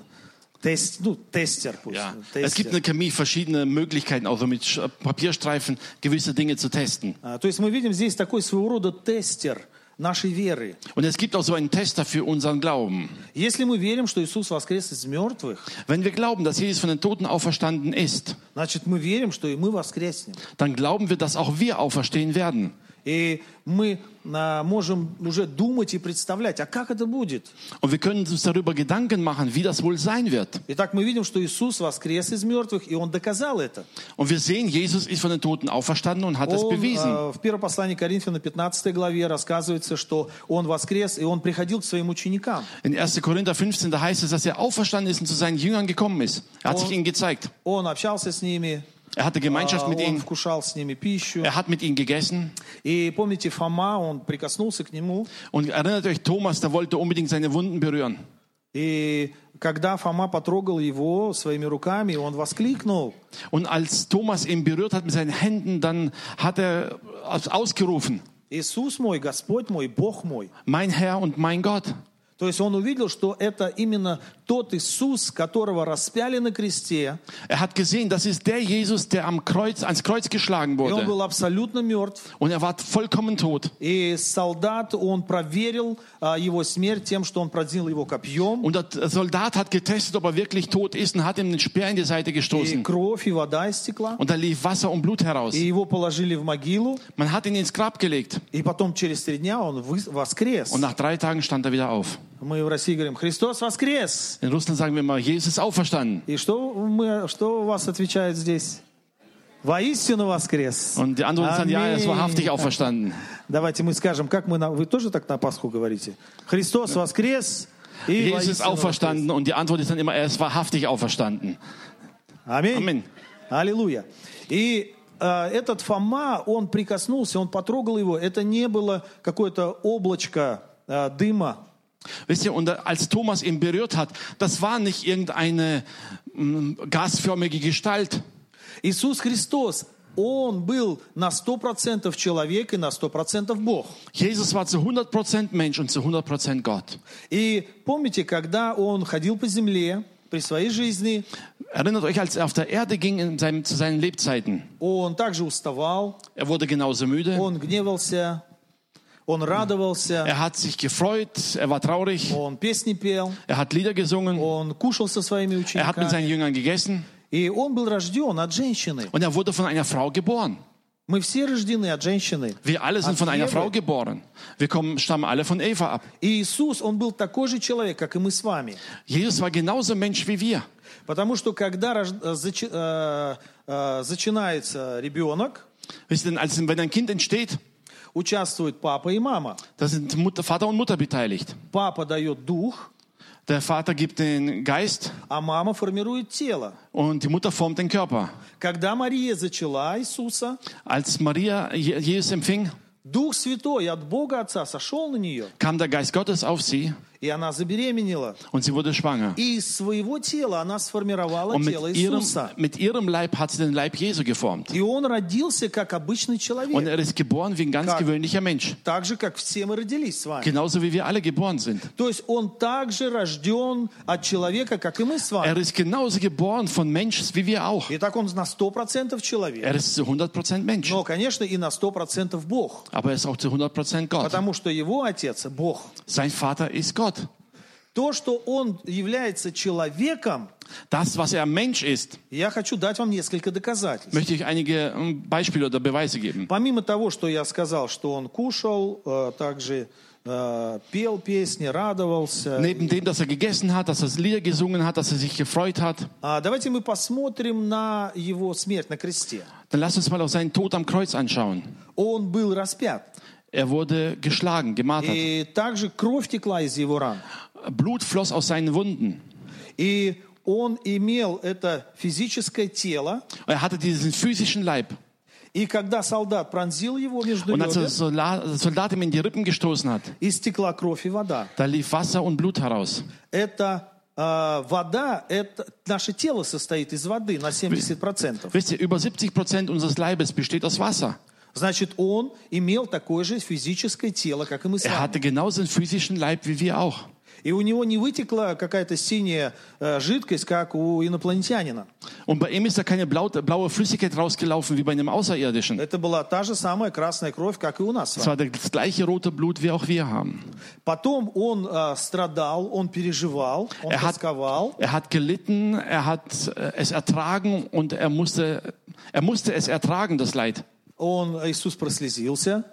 тест, ну, тестер пусть. Ja. тестер. Es gibt in der Chemie verschiedene Möglichkeiten, auch mit Papierstreifen gewisse Dinge zu testen. А, То есть мы видим здесь такой своего рода тестер нашей веры. Und es gibt auch so einen Tester für unseren Glauben. Если мы верим, что Иисус воскрес из мертвых, Wenn wir glauben, dass Jesus von den Toten auferstanden ist, значит, мы верим, что и мы воскреснем. dann glauben wir, dass auch wir auferstehen werden. И мы а, можем уже думать и представлять, а как это будет? Und wir können uns darüber Gedanken machen, wie das wohl sein wird. Итак, мы видим, что Иисус воскрес из мертвых, и Он доказал это. Und wir sehen, Jesus ist von den Toten auferstanden und hat es Он, bewiesen. э, в первом послании Коринфяна 15 главе рассказывается, что Он воскрес, и Он приходил к своим ученикам. In 1. Korinther 15, da heißt es, dass er auferstanden ist und zu seinen Jüngern gekommen ist. Er hat Oh. sich ihnen gezeigt. Он общался с ними, Er hatte Gemeinschaft а, mit Он ihnen. вкушал с ними пищу. Er hat mit ihnen gegessen. И помните, Фома, он прикоснулся к нему, Und erinnert euch, Thomas, der wollte unbedingt seine Wunden berühren. и когда Фома потрогал его своими руками, он воскликнул, Und als Thomas ihn berührt hat mit seinen Händen, dann hat er ausgerufen, Иисус мой, Господь мой, Бог мой. mein Herr und mein Gott. То есть он увидел, что это именно тот Иисус, которого распяли на кресте, Er hat gesehen, das ist der Jesus, der am Kreuz, ans Kreuz geschlagen и он wurde. был абсолютно мертв. Und er war vollkommen tot. И солдат, он проверил а, его смерть тем, что он пронзил его копьем, Und der Soldat hat getestet, ob er wirklich tot ist und hat ihm den Speer in die Seite и gestoßen. кровь, и вода истекла, Und da lief Wasser und Blut heraus. и его положили в могилу, Man hat ihn ins Grab gelegt. и потом через три дня он воскрес. Und nach drei Tagen stand er wieder auf. Мы в России говорим, Христос воскрес. In Russland sagen wir immer, Jesus ist auferstanden. И что, мы, что у вас отвечает здесь? Воистину воскрес. Und die ist dann, ja, er ist wahrhaftig auferstanden. Давайте мы скажем, как мы, на, вы тоже так на Пасху говорите? Христос воскрес. И Jesus ist auferstanden und die Antwort ist dann immer, er ist wahrhaftig auferstanden. Аминь. Аминь. Аллилуйя. И э, этот Фома, он прикоснулся, он потрогал его. Это не было какое-то облачко э, дыма. Wisst ihr, und als Thomas ihn berührt hat, das war nicht irgendeine mm, gasförmige Gestalt. Иисус Христос, Он был на 100% человек и на 100% Бог. Jesus war zu 100% Mensch und zu 100% Gott. И помните, когда Он ходил по земле при своей жизни, Erinnert euch, als er auf der Erde ging in seinem, zu seinen Lebzeiten. Он также уставал, Er wurde genauso müde. Он гневался, Он радовался, Er hat sich gefreut. Er war traurig. Он песни пел, Er hat Lieder gesungen. Он кушал со своими Er hat mit учениками. seinen Jüngern gegessen. И Он был рожден от женщины. Und er wurde von einer Frau geboren. Мы все рождены от женщины. Wir alle sind От von einer Евы. Frau geboren. Wir kommen, stammen alle von Eva ab. И Иисус, Он был такой же человек, как и мы с вами. Jesus war genauso Mensch wie wir. Потому что когда рож- э, зачи- э, э, начинается ребенок, Wisst ihr, denn, als, wenn ein Kind entsteht, участвуют папа и мама. da sind Mutter, Vater und Mutter beteiligt. Папа дает дух, Der Vater gibt den Geist а мама формирует тело. und die Mutter formt den Körper. Когда Мария зачала Иисуса, Als Maria Je- Jesus empfing, Дух Святой от Бога Отца сошел на нее, kam der Geist Gottes auf sie и она забеременела. und sie wurde schwanger. И из своего тела она сформировала Und тело mit ihrem, Иисуса. mit ihrem Leib hat sie den Leib Jesu geformt. И он родился как обычный Und человек, er ist geboren wie ein ganz Как? gewöhnlicher Mensch. так же, как все мы родились с вами. Genauso wie wir alle geboren sind. То есть он также рожден от человека, как и мы с Er вами. ist genauso geboren von Mensch wie wir auch. Итак, он на 100% человек. Er ist zu 100% Mensch. Но, конечно, и на 100% Бог. Aber er ist auch zu 100% Gott. Потому что его отец – Бог. Sein Vater ist Gott. То, что он является человеком, Das, was er Mensch ist, я хочу дать вам несколько доказательств. möchte ich einige ähm, Beispiele oder Beweise geben. Помимо того, что я сказал, что он кушал, э, также э, пел песни, радовался. Neben dem, dass er gegessen hat, dass er Lieder gesungen hat, dass er sich gefreut hat, А Давайте мы посмотрим на его смерть на кресте. dann lasst uns mal auf seinen Tod am Kreuz anschauen. Он был распят. Er wurde geschlagen, gemartert. И также кровь текла из его ран. Blut floss aus seinen Wunden. И он имел это физическое тело. Er hatte diesen physischen Leib. И когда солдат пронзил его между Und als der ребер, Soldat, Soldat ihm in die Rippen gestoßen hat, истекла кровь и вода. da lief Wasser und Blut heraus. Это э, вода, это наше тело состоит из воды на 70%. Wisst ihr, über 70 Prozent unseres Leibes besteht aus Wasser. Значит, он имел такое же физическое тело, как и мы с Er вами. hatte genauso einen physischen Leib wie wir auch. И у него не вытекла какая-то синяя э, жидкость, как у инопланетянина. Und bei ihm ist da keine blau, blaue Flüssigkeit rausgelaufen wie bei einem Außerirdischen. Это была та же самая красная кровь, как и у нас с Es вами. war das gleiche rote Blut, wie auch wir haben. Потом он э, страдал, он переживал, он Er hat, er hat gelitten, er hat äh, es ertragen und er musste, er musste es ertragen, das Leid. Он, Иисус прослезился,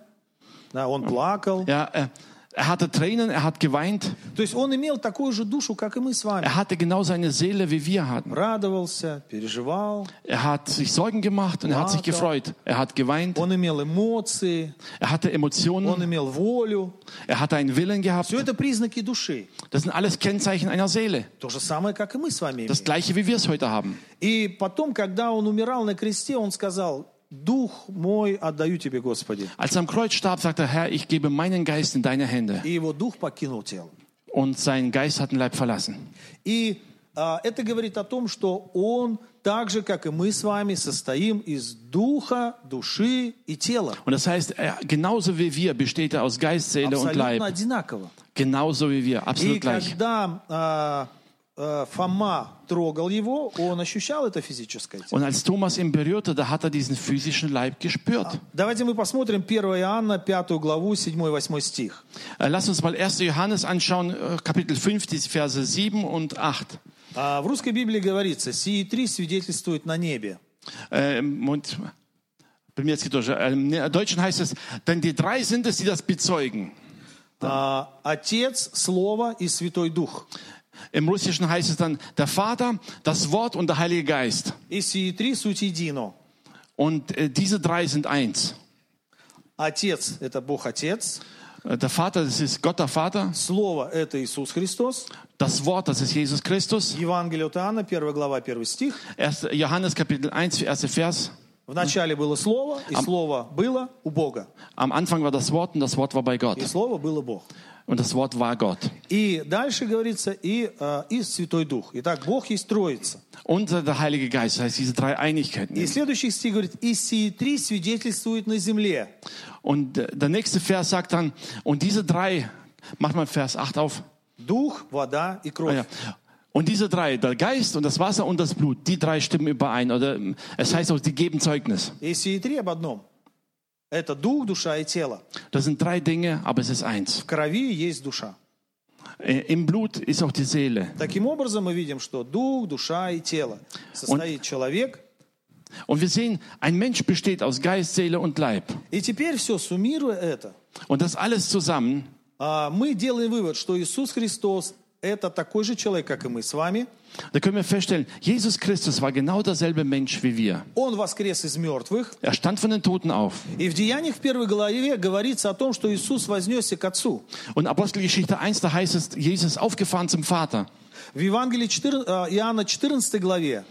да, он плакал. Ja, er, er hatte Tränen, er hat geweint. То есть он имел такую же душу, как и мы с вами. Er hatte genau seine Seele, wie wir hatten. Радовался, переживал, Er hat sich Sorgen gemacht und er hat sich Wow, gefreut. Er hat geweint, он имел эмоции, er hatte он Emotionen, имел волю. er hatte einen Willen gehabt. Все это признаки души. Das sind alles Kennzeichen einer Seele. То же самое, как и мы с вами Das имеем. gleiche, wie wir es heute haben. И потом, когда он умирал на кресте, он сказал, «Дух мой отдаю тебе, Господи». Als er am Kreuz starb, sagte er, Herr, ich gebe meinen Geist in deine Hände. И его дух покинул тело. Und sein Geist hat den Leib verlassen. И а, это говорит о том, что он так же, как и мы с вами, состоим из духа, души и тела. Und das heißt, er, genauso wie wir besteht er aus Geist, Seele und Абсолютно Leib. одинаково. Genauso wie wir, И absolut gleich. когда а, а, Фома трогал его, он ощущал это физическое тело. Und als Thomas ihn berührte, da hat er diesen physischen Leib gespürt. Давайте мы посмотрим 1 Иоанна, 5 главу, 7-8 стих. Äh, Lass uns mal 1. Johannes anschauen, äh, Kapitel 5, die Verse 7 und 8. А, В русской Библии говорится, «Сии три свидетельствуют на небе». Ähm, und bei mir jetzt. Ähm, Im Deutschen heißt es, denn die drei sind es, die das bezeugen. А, Отец, Слово и Святой Дух. Im Russischen heißt es dann der Vater, das Wort und der Heilige Geist. И сии три суть едино. Und äh, diese drei sind eins. Отец – это Бог Отец. Äh, Der Vater, das ist Gott der Vater. Слово – это Иисус Христос. Das Wort, das ist Jesus Christus. Евангелие от Иоанна, 1 глава, 1 стих. 1. Johannes Kapitel 1, erster Vers. В начале было Слово, и Слово было у Бога. Am Anfang war das Wort und das Wort war bei Gott. И Слово было Бог. Und das Wort war Gott. И дальше говорится и, э, и Святой Дух. Итак, Бог есть Троица. Und der Heilige Geist, das heißt diese drei Einigkeiten. И следующий стих говорит, и сии три свидетельствуют на земле. Und äh, der nächste Vers sagt dann, und diese drei, mach mal Vers 8 auf. Дух, вода и Ah, кровь. ja. Und diese drei, der Geist und das Wasser und das Blut, die drei stimmen überein. Oder ähm, es heißt auch, die geben Zeugnis. И сии три об одном. Это дух, душа и тело. Das sind drei Dinge, aber es ist eins. В крови есть душа. Äh, Im Blut ist auch die Seele. Таким образом мы видим, что дух, душа и тело. Состоит человек. Und wir sehen, ein Mensch besteht aus Geist, Seele und Leib. И теперь все, суммируя это, Und das alles zusammen, а, мы делаем вывод, что Иисус Христос это такой же человек, как и мы с вами. da können wir feststellen, Jesus Christus war genau derselbe Mensch wie wir. Он воскрес из мертвых. Er stand von den Toten auf. И в Деяниях в первой главе говорится о том, что Иисус вознесся к Отцу. Und Apostelgeschichte 1, da heißt es, Jesus aufgefahren zum Vater. В Евангелии 4, а, Иоанна 14 главе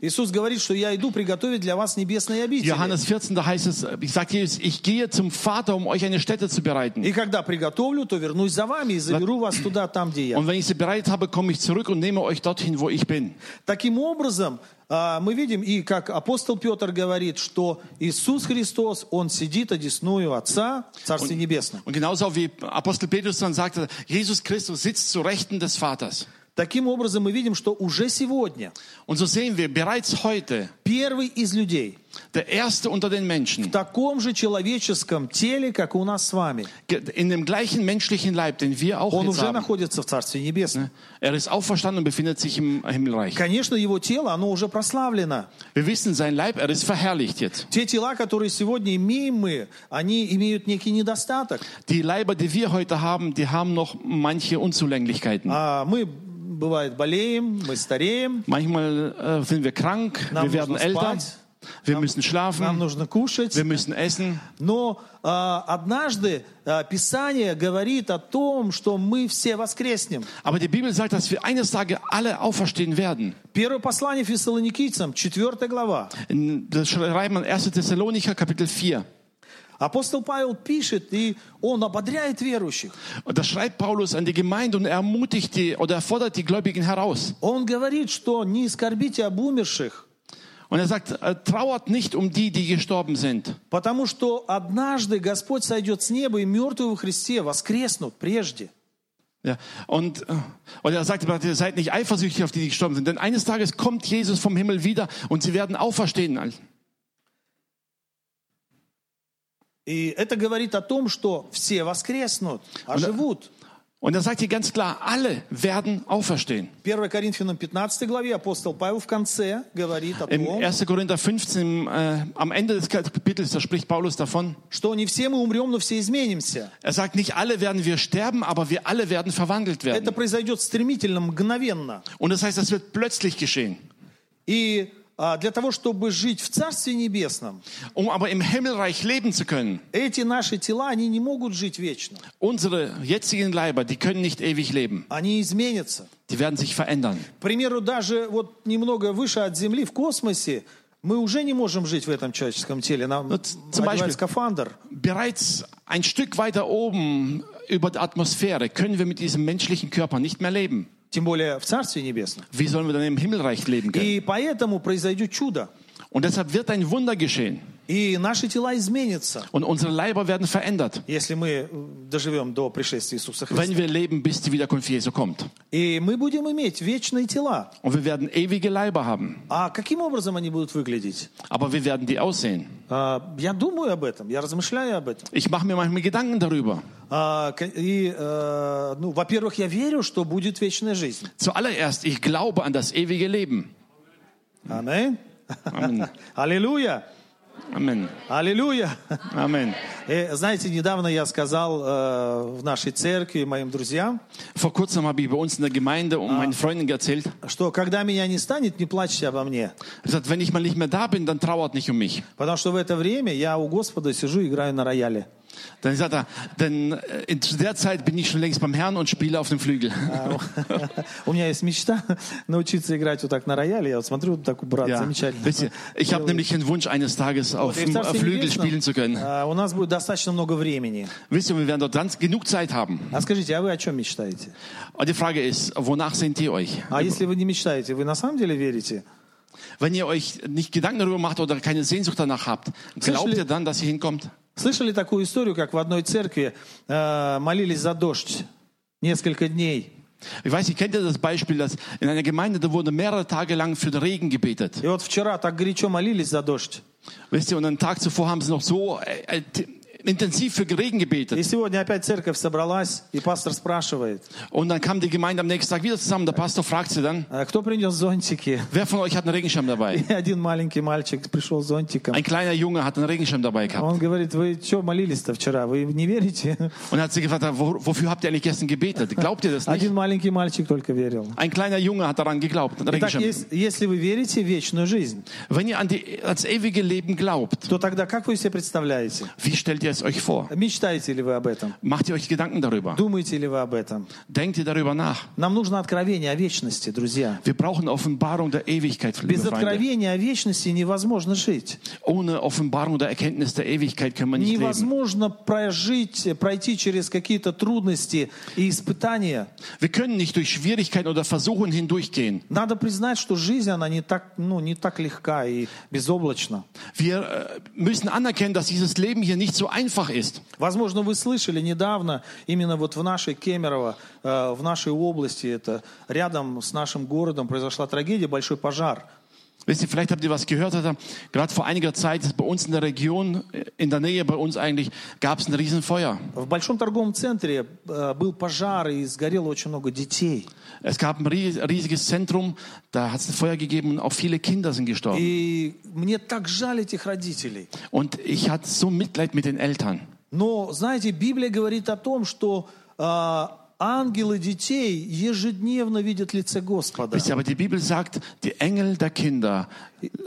Иисус говорит, что я иду приготовить для вас небесные обители. Johannes 14, da heißt es, ich sage Jesus, ich gehe zum Vater, um euch eine Stätte zu bereiten. И когда приготовлю, то вернусь за вами и заберу вас туда, там, где я. Und wenn ich sie bereitet habe, komme ich zurück und nehme euch dorthin, wo ich bin. Таким образом, а, мы видим, и как апостол Петр говорит, что Иисус Христос, Он сидит одесную Отца в Царстве Небесном. Und genauso wie Apostel Petrus dann sagte, Jesus Christus sitzt zu Rechten des Vaters. Таким образом, мы видим, что уже сегодня Und so sehen wir bereits heute, первый из людей der Erste unter den в Menschen, таком же человеческом теле, как и у нас с вами, in dem gleichen menschlichen Leib, den wir auch он jetzt уже haben. находится в Царстве Небесном. Er ist auferstanden und befindet sich im Himmelreich. Конечно, его тело, оно уже прославлено. Wir wissen, sein Leib, er ist verherrlicht jetzt. Те тела, которые сегодня имеем мы, они имеют некий недостаток. Die Leiber, die wir heute haben, die haben noch manche Unzulänglichkeiten. А мы, бывает, болеем, мы стареем, Manchmal äh, sind wir krank, Нам wir werden älter, спать. wir müssen нам schlafen, нужно кушать. wir müssen essen. Но а, однажды а, Писание говорит о том, что мы все воскреснем. Aber die Bibel sagt, dass wir eines Tages alle auferstehen werden. Первое послание Фессалоникийцам, 4 глава. In, das schreibt man 1. Thessalonicher, Kapitel 4. Апостол Павел пишет, и он ободряет верующих. Und da schreibt Paulus an die Gemeinde und er ermutigt die oder er fordert die Gläubigen heraus. Он говорит, что не скорбите об умерших, Und er sagt, äh, trauert nicht um die, die gestorben sind. потому что однажды Господь сойдет с неба, и мертвые во Христе воскреснут прежде. Ja, und, äh, und er sagt, ihr seid nicht eifersüchtig auf die, die gestorben sind, denn eines Tages kommt Jesus vom Himmel wieder und sie werden auferstehen. И это говорит о том, что все воскреснут, оживут. Und er sagt hier ganz klar, alle werden auferstehen. 1 Коринфянам 15 главе апостол Павел в конце говорит о Im том, 1. Korinther 15, äh, am Ende des Kapitels, da spricht Paulus davon. что не все мы умрем, но все изменимся. Er sagt, nicht alle werden wir sterben, aber wir alle werden verwandelt werden. Это произойдет стремительно, мгновенно. Und das heißt, das wird plötzlich geschehen. И а, для того, чтобы жить в Царстве Небесном, Um aber im Himmelreich leben zu können, эти наши тела, они не могут жить вечно. unsere jetzigen Leiber, die können nicht ewig leben. Они изменятся. Die werden sich verändern. К примеру, даже вот немного выше от Земли, в космосе, мы уже не можем жить в этом человеческом теле. Нам zum Beispiel- скафандр. Bereits ein Stück weiter oben über der Atmosphäre können wir mit diesem menschlichen Körper nicht mehr leben. Тем более в Царстве Небесном. Wie sollen wir dann im Himmelreich leben können? И поэтому произойдет чудо. Und deshalb wird ein Wunder geschehen. И наши тела изменятся, Und unsere Leiber werden verändert, если мы э, доживем до пришествия Иисуса Христа. wenn wir leben, bis die Wiederkunft Jesu kommt. И мы будем иметь вечные тела. Und wir werden ewige Leiber haben. А каким образом они будут выглядеть? Aber wie werden die aussehen? А, Я думаю об этом, я размышляю об этом. Ich mache mir manchmal Gedanken darüber. А, к- И, э, ну, во-первых, я верю, что будет вечная жизнь. Zuallererst, ich glaube an das ewige Leben. Аминь. Аллилуйя. Amen. Аллилуйя. Amen. И, знаете, недавно я сказал э, в нашей церкви моим друзьям, Vor kurzem habe ich bei uns in der Gemeinde um meinen Freunden erzählt. что когда меня не станет, не плачьте обо мне. Er gesagt, wenn ich mal nicht mehr da bin, dann trauert nicht um mich. Потому что в это время я у Господа сижу и играю на рояле. Dann sagt er, denn äh, in zu der Zeit bin ich schon längst beim Herrn und spiele auf dem Flügel. А, У меня есть мечта научиться играть вот так на рояле. Я вот смотрю, такой брат Ja. замечательно. Wisst ihr, ich habe nämlich den Wunsch, eines Tages auf И в dem Царстве Flügel Небесном, spielen zu können. а, У нас будет достаточно много времени. Wisst ihr, wir werden dort ganz genug Zeit haben. А скажите, а вы о чем мечтаете? Und die Frage ist, wonach sehnt ihr euch? А если вы не мечтаете, вы на самом деле верите? Wenn ihr euch nicht Gedanken darüber macht oder keine Sehnsucht danach habt, glaubt ihr dann, dass ihr hinkommt? Слышали такую историю, как в одной церкви э, молились за дождь несколько дней. Ich weiß nicht, kennt ihr das Beispiel, dass in einer Gemeinde, da wurde mehrere Tage lang für den Regen gebetet. И вот вчера так горячо молились за дождь. Wisst ihr, und einen Tag zuvor haben sie noch so äh, äh, intensiv für Regen И gebetet. сегодня опять церковь собралась, и пастор спрашивает, Und dann kam die Gemeinde am nächsten Tag wieder zusammen. Der Pastor fragt sie dann, «А кто принес зонтики? wer von euch hat einen Regenschirm dabei? И один маленький мальчик пришел с зонтиком. Ein kleiner Junge hat einen Regenschirm dabei gehabt. Он говорит, вы что молились-то вчера? Вы не верите? Und hat sie gefragt, wo, wofür habt ihr eigentlich gestern gebetet? Glaubt ihr das nicht? Один маленький мальчик только верил. Ein kleiner Junge hat daran geglaubt, einen Итак, Regenschirm. ес- если вы верите в вечную жизнь, Wenn ihr an die, ans ewige Leben glaubt, то тогда как вы себе представляете? wie stellt ihr es euch vor? Мечтаете ли вы об этом? Macht ihr euch Gedanken darüber? Думаете ли вы об этом? Denkt ihr darüber nach? Нам нужно откровение о вечности, друзья. Wir brauchen Offenbarung der Ewigkeit, liebe Без Freunde. откровения о вечности невозможно жить. Ohne Offenbarung der Erkenntnis der Ewigkeit können wir nicht leben. Невозможно прожить, пройти через какие-то трудности и испытания. Wir können nicht durch Schwierigkeiten oder Versuchen hindurchgehen. Надо признать, что жизнь, она не так, ну, не так легка и безоблачна. Wir äh, müssen anerkennen, dass dieses Leben hier nicht so einfach ist. Возможно, вы слышали недавно, именно вот в нашей Кемерово, э, в нашей области, это рядом с нашим городом произошла трагедия, большой пожар. Wisst ihr, vielleicht habt ihr was gehört, oder? gerade vor einiger Zeit ist bei uns in der Region, äh, in der Nähe bei uns eigentlich, gab es ein Riesenfeuer. В большом торговом центре э, был пожар и сгорело очень много детей. Es gab ein ries- riesiges Zentrum, da hat es ein Feuer gegeben und auch viele Kinder sind gestorben. И мне так жаль этих родителей. Und ich hatte so Mitleid mit den Eltern. Но, знаете, Библия говорит о том, что э, ангелы детей ежедневно видят лице Господа. Ihr, aber die Bibel sagt, die Engel der Kinder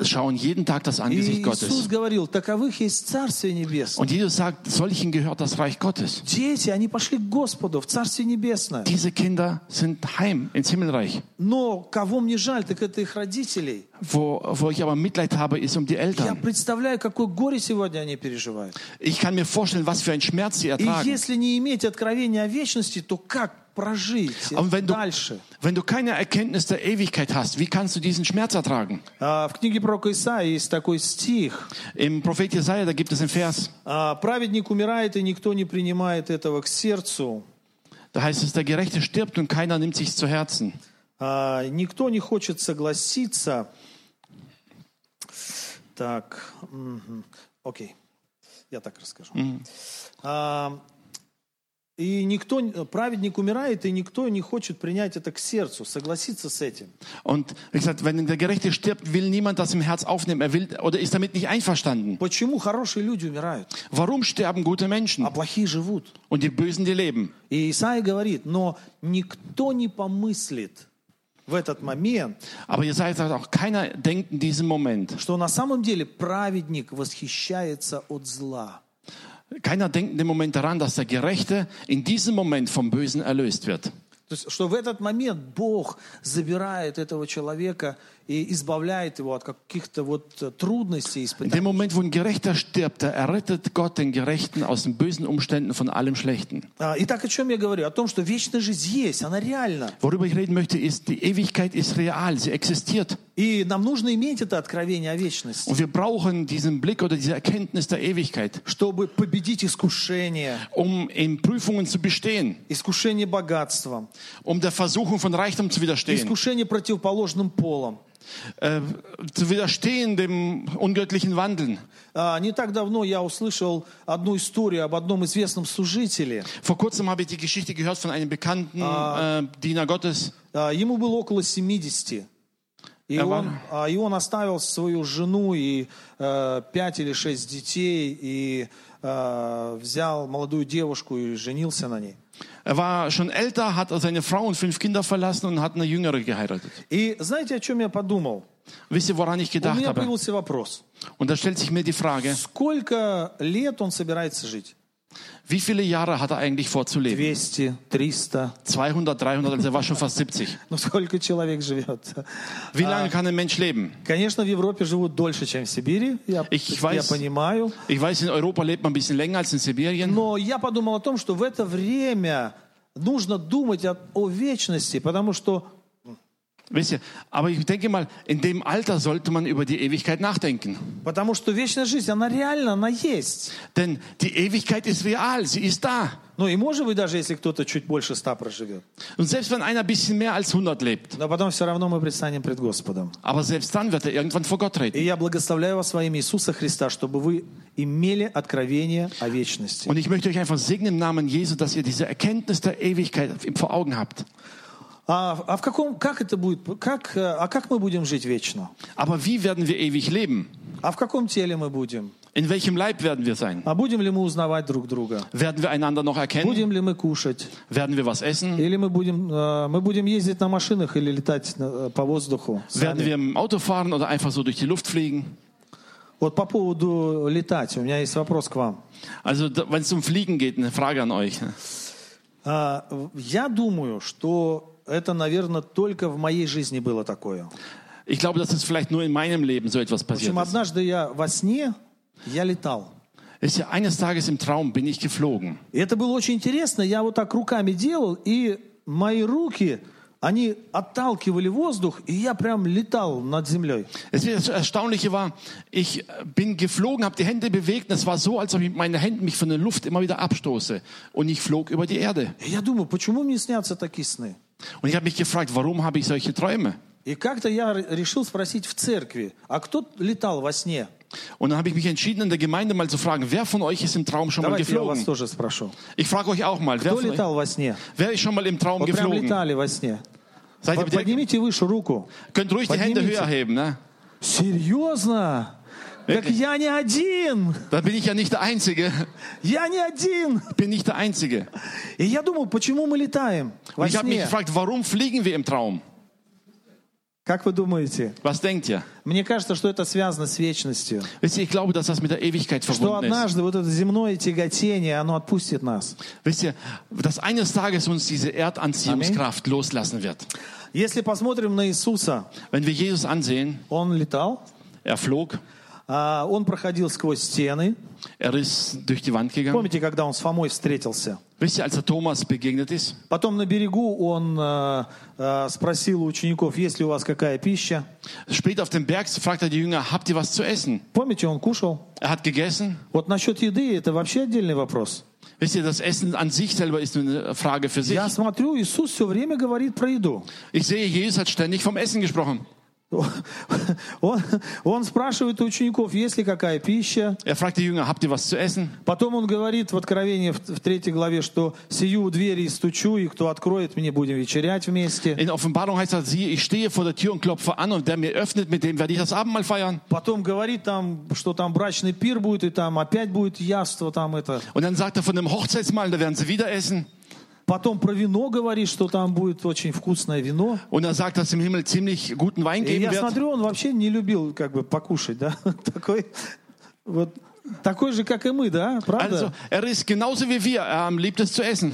schauen jeden Tag das И Angesicht Иисус Gottes. говорил, таковых есть Царствие Небесное. Und Jesus sagt, solchen gehört das Reich Gottes. Дети, они пошли к Господу в Царствие Небесное. Diese Kinder sind heim ins Himmelreich. Но кого мне жаль, так это их родителей. Wo, wo ich aber Mitleid habe, ist um die Я Eltern. представляю, какое горе сегодня они переживают. Ich kann mir vorstellen, was für ein Schmerz sie И ertragen. если не иметь откровения о вечности, то как прожить Und wenn du, дальше? wenn du keine Erkenntnis der Ewigkeit hast, wie kannst du diesen Schmerz ertragen? А, В книге пророка Исаии есть такой стих. Im Prophet Jesaja, da gibt es einen Vers. А, Праведник умирает, и никто не принимает этого к сердцу. Da heißt es, der Gerechte stirbt und keiner nimmt sich zu Herzen. А, Никто не хочет согласиться. Так, окей, я так расскажу. А, И никто, праведник умирает, и никто не хочет принять это к сердцу, согласиться с этим. Und wie gesagt, wenn der Gerechte stirbt, will niemand das im Herz aufnehmen. Er will oder ist damit nicht einverstanden. Почему хорошие люди умирают, Warum sterben gute Menschen а плохие живут? und die Bösen, die leben? И Исаия говорит, но никто не помыслит в этот момент, Aber Jesaja sagt auch, keiner denkt in diesem Moment. что на самом деле праведник восхищается от зла. Keiner denkt in dem Moment daran, dass der Gerechte in diesem Moment vom Bösen erlöst wird. То есть, что в этот момент Бог забирает этого человека и избавляет его от каких-то вот э, трудностей, In испытаний. dem Moment, wo ein Gerechter stirbt, da errettet Gott den Gerechten aus den bösen Umständen von allem Schlechten. А, Итак, о чем я говорю? О том, что вечная жизнь есть, она реальна. Worüber ich reden möchte, ist, die Ewigkeit ist real, sie existiert. И нам нужно иметь это откровение о вечности, Und wir brauchen diesen Blick oder diese Erkenntnis der Ewigkeit, чтобы победить искушение, um in Prüfungen zu bestehen, искушение богатством, um der Versuchung von Reichtum zu widerstehen, искушение противоположным полом. äh, zu widerstehen dem ungöttlichen Wandeln. А, Не так давно я услышал одну историю об одном известном служителе. Vor kurzem habe ich die Geschichte gehört von einem bekannten äh, Diener Gottes. А, Ему было около 70. И А он, вам? а, и он оставил свою жену и э, пять или шесть детей и э, взял молодую девушку и женился на ней. Er war schon älter, hat seine Frau und fünf Kinder verlassen und hat eine Jüngere geheiratet. И знаете, о чем я подумал? Wisst ihr, woran ich gedacht habe? Und da stellt sich mir die Frage, Сколько лет он собирается жить? Wie viele Jahre hat er eigentlich vor zu leben? 200, 300. 200, 300, also er war schon fast 70. Ну, сколько человек живет? Wie lange kann ein Mensch leben? Конечно, в Европе живут дольше, чем в Сибири. Я, Ich я weiß- понимаю. Ich weiß, in Europa lebt man ein bisschen länger als in Sibirien. Но я подумал о том, что в это время нужно думать о, о вечности, потому что Wisst ihr, aber ich denke mal, in dem Alter sollte man über die Ewigkeit nachdenken. Потому что вечная жизнь, она реально, она есть. Denn die Ewigkeit ist real, sie ist da. Ну и может быть, даже если кто-то чуть больше ста проживет. Und selbst wenn einer ein bisschen mehr als 100 lebt, Но потом все равно мы предстанем пред Господом. aber selbst dann wird er irgendwann vor Gott И treten. я благословляю вас во имя Иисуса Христа, чтобы вы имели откровение о вечности. Und ich möchte euch einfach segnen im Namen Jesu, dass ihr diese Erkenntnis der Ewigkeit vor Augen habt. А, а в каком, как это будет, как, э, а как мы будем жить вечно? Aber wie werden wir ewig leben? А в каком теле мы будем? In welchem Leib werden wir sein? А будем ли мы узнавать друг друга? Werden wir einander noch erkennen? Будем ли мы кушать? Werden wir was essen? Или мы будем, э, мы будем ездить на машинах или летать на- э, по воздуху? Werden сами? wir im Auto fahren oder einfach so durch die Luft fliegen? Вот по поводу летать, у меня есть вопрос к вам. Also, wenn es um Fliegen geht, eine Frage an euch. А, Я думаю, что это, наверное, только в моей жизни было такое. Ich glaube, dass es vielleicht nur in meinem Leben so etwas В passiert общем, ist. однажды я во сне, я летал. Ist ja eines Tages im Traum bin ich geflogen. И это было очень интересно. Я вот так руками делал, и мои руки, они отталкивали воздух, и я прям летал над землей. Das Erstaunliche war, ich bin geflogen, habe die Hände bewegt und es war so, als ob ich mit meinen Händen mich von der Luft immer wieder abstoße. Und ich flog über die Erde. И я думаю, почему мне снятся такие сны? Und ich habe mich gefragt, warum habe ich solche Träume? И как-то я р- решил спросить в церкви, а кто летал во сне? Und dann habe ich mich entschieden, in der Gemeinde mal zu fragen, wer von euch ist im Traum schon mal Давайте я вас geflogen? тоже спрошу. Ich frage euch auch mal, wer, Кто von euch, летал во сне? wer ist schon mal im Traum Вот прям geflogen? летали во сне. Seid ihr Под- bitte, Поднимите выше руку. könnt ruhig die Hände Поднимите. höher heben. Ne? Серьезно? Так Wirklich? я не один! Da bin ich ja nicht der Einzige. Я не один! Bin nicht der Einzige. И я думал, почему мы летаем во Und ich habe mich сне? gefragt, warum fliegen wir im Traum? Как вы думаете? Was denkt ihr? Мне кажется, что это связано с вечностью. Wisst ihr, ich glaube, dass das mit der Ewigkeit Что verbunden ist. однажды вот это земное тяготение, оно отпустит нас. Wisst ihr, dass eines Tages uns diese Erdanziehungskraft loslassen wird. Если посмотрим на Иисуса, Wenn wir Jesus ansehen, он летал, er flog, а, он проходил сквозь стены. er ist durch die Wand gegangen. Помните, когда он с Фомой встретился? Wisst ihr, als er Thomas begegnet ist, Потом на берегу он э, э, спросил у учеников, есть ли у вас какая пища. später auf dem Berg fragt er die Jünger, habt ihr was zu essen? Помните, он кушал. Er hat gegessen. Вот насчет еды это вообще отдельный вопрос. Wisst ihr, das Essen an sich selber ist eine Frage für sich. Я смотрю, Иисус все время говорит про еду. Ich sehe, Jesus hat ständig vom Essen gesprochen. Он, он спрашивает у учеников, есть ли какая пища. Er fragt die Jünger, habt ihr was zu essen? Потом он говорит в Откровении в, в третьей главе, что «Сию у двери и стучу, и кто откроет мне, будем вечерять вместе». In Offenbarung heißt das, siehe, ich stehe vor der Tür und klopfe an und der mir öffnet, mit dem werde ich das Abendmahl feiern. Потом говорит там, что там брачный пир будет, и там опять будет яство, там это. Und dann sagt er von dem Hochzeitsmahl, da werden sie wieder essen. Потом про вино говорит, что там будет очень вкусное вино. Und er sagt, dass im Himmel ziemlich guten Wein И geben я wird. смотрю, он вообще не любил как бы покушать, да? Такой, вот, такой же, как и мы, да? Правда? Also, er ist genauso wie wir, er liebt es zu essen.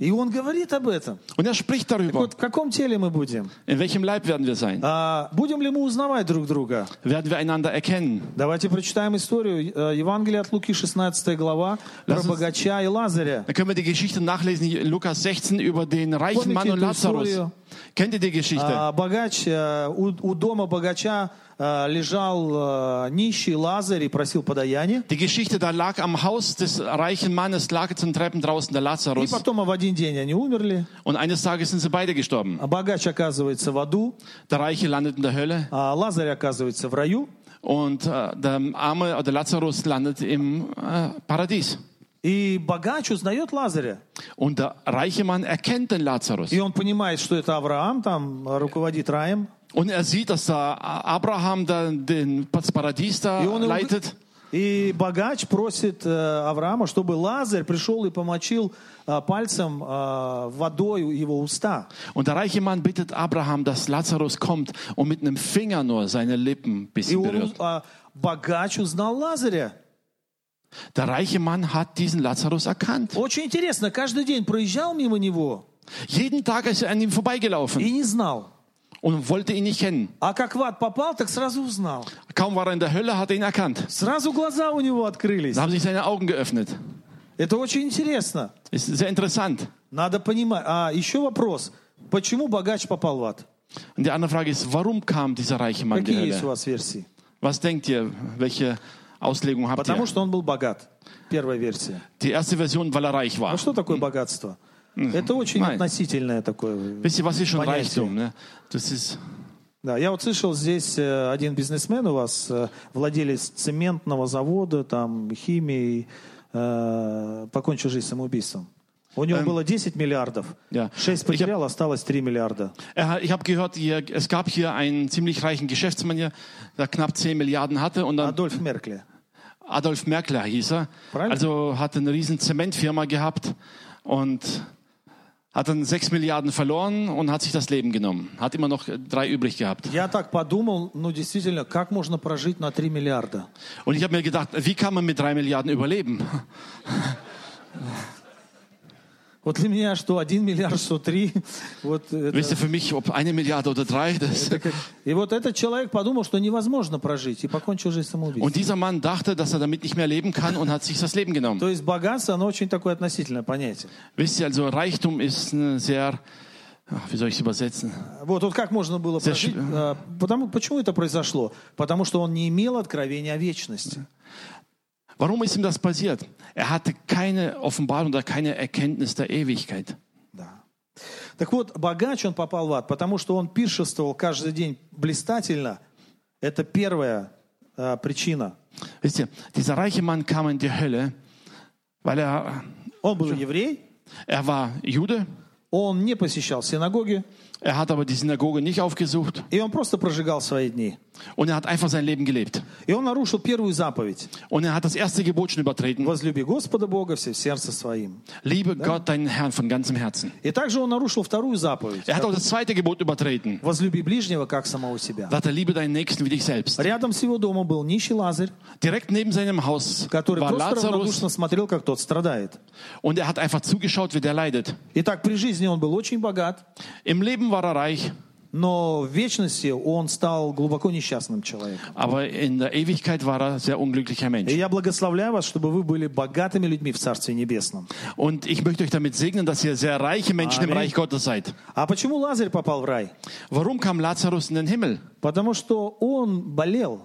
И он говорит об этом. Und er spricht darüber. Вот в каком теле мы будем? In welchem Leib werden wir sein? А, будем ли мы узнавать друг друга? Werden wir einander erkennen? Давайте прочитаем историю. Э, Евангелие от Луки, 16 глава, про Lass uns- богача и Лазаря. Dann können wir die Geschichte nachlesen Lukas 16 über den reichen Помните Mann und Lazarus. историю? Kennt ihr die Geschichte? А, богач, э, у, у дома богача э, лежал э, нищий Лазарь и просил подаяние. Die Geschichte, da lag am Haus des reichen Mannes, lag zum Treppen draußen der И Lazarus. потом в один день они умерли. Und eines Tages sind sie beide gestorben. А богач оказывается в аду, Der Reiche landet in der Hölle а Лазарь оказывается в раю. und äh, der Arme, der Lazarus landet im äh, Paradies. И богач узнает Лазаря. Und der reiche Mann erkennt den Lazarus. И он понимает, что это Авраам, там руководит раем. Und er sieht, dass der Abraham da den, das Paradies da И, он его- leitet. и богач просит э, Авраама, чтобы Лазарь пришел и помочил э, пальцем э, водой его уста. Und der reiche Mann bittet Abraham, dass Lazarus kommt und mit einem Finger nur seine Lippen ein И bisschen он, berührt. а, богач узнал Лазаря. Der reiche Mann hat diesen Lazarus erkannt. Очень интересно, каждый день проезжал мимо него Jeden Tag ist er an ihm vorbeigelaufen и не знал. und wollte ihn nicht kennen. А как в ад попал, так сразу узнал. Kaum war er in der Hölle, hat er ihn erkannt. Сразу глаза у него открылись. Da haben sich seine Augen geöffnet. Это очень интересно. Ist sehr interessant. Надо понимать. А еще вопрос. Почему богач попал в ад? Und die andere Frage ist, warum kam dieser reiche Mann in die Какие есть у Hölle? вас версии? Was denkt ihr? Welche Auslegung habt Потому ihr? что он был богат. Первая версия. Die erste Version, weil er reich war. А что такое богатство? Это очень Май. относительное такое. Wisst ihr, was ist schon Понятие. Reichtum? Ne? Das ist, Да, я вот слышал, здесь э, один бизнесмен у вас, э, владелец цементного завода, там, химии, э, покончил жизнь самоубийством. У него было 10 миллиардов, Ja. 6 Ich hab- потерял, осталось 3 миллиарда. ich habe gehört, hier, es gab hier einen ziemlich reichen Geschäftsmann, hier, der knapp 10 Milliarden hatte und dann Адольф Меркли. Adolf Merkler hieß er. Правильно? Also hat eine riesen Zementfirma gehabt und hat dann 6 Milliarden verloren und hat sich das Leben genommen. Hat immer noch drei übrig gehabt. Я так подумал, ну действительно, как можно прожить на 3 миллиарда? Und ich habe mir gedacht, wie kann man mit drei Milliarden überleben? Вот для меня что, 1 миллиард, что 3. Вот это- Wisst ihr für mich, ob eine Milliarde oder drei? Das И вот этот человек подумал, что невозможно прожить, и покончил жизнь самоубийством. und dieser Mann dachte, dass er damit nicht mehr leben kann und hat sich das Leben genommen. То есть богатство, оно очень такое относительное понятие. Wisst ihr, also Reichtum ist eine sehr, ach, wie soll ich es übersetzen? Вот, вот как можно было Заш- прожить? а, Потому, почему это произошло? Потому что он не имел откровения о вечности. Warum ist ihm das passiert? Er hatte keine Offenbarung oder keine Erkenntnis der Ewigkeit. Так вот, богач он попал в ад, потому что он пиршествовал каждый день блистательно. Это первая а, причина. Wisst ihr, dieser reiche Mann kam in die Hölle, weil er, Он был еврей, er war Jude, он не посещал синагоги, er hat aber die Synagoge nicht aufgesucht и он просто прожигал свои дни. und er hat einfach sein Leben gelebt. И он нарушил первую заповедь. Und er hat das erste Gebot schon übertreten. Возлюби Господа Бога всем сердцем своим. Liebe Gott, deinen Herrn von ganzem Herzen. И также он нарушил вторую заповедь. Er hat auch das zweite Gebot übertreten. Возлюби ближнего, как самого себя. Er Liebe deinen Nächsten wie dich selbst. Рядом с его домом был нищий Лазарь, Direkt neben seinem Haus который war просто Lazarus равнодушно смотрел, как тот страдает. und er hat einfach zugeschaut, wie der leidet. Итак, при жизни он был очень богат, Im Leben war er reich, но в вечности он стал глубоко несчастным человеком. aber in der Ewigkeit war er ein sehr unglücklicher И я благословляю вас, чтобы вы были богатыми людьми в Царстве Небесном. Und ich möchte euch damit segnen, dass ihr sehr reiche Menschen im. Reich Gottes seid. А почему Лазарь попал в рай? Warum kam Lazarus in den Himmel? Потому что он болел,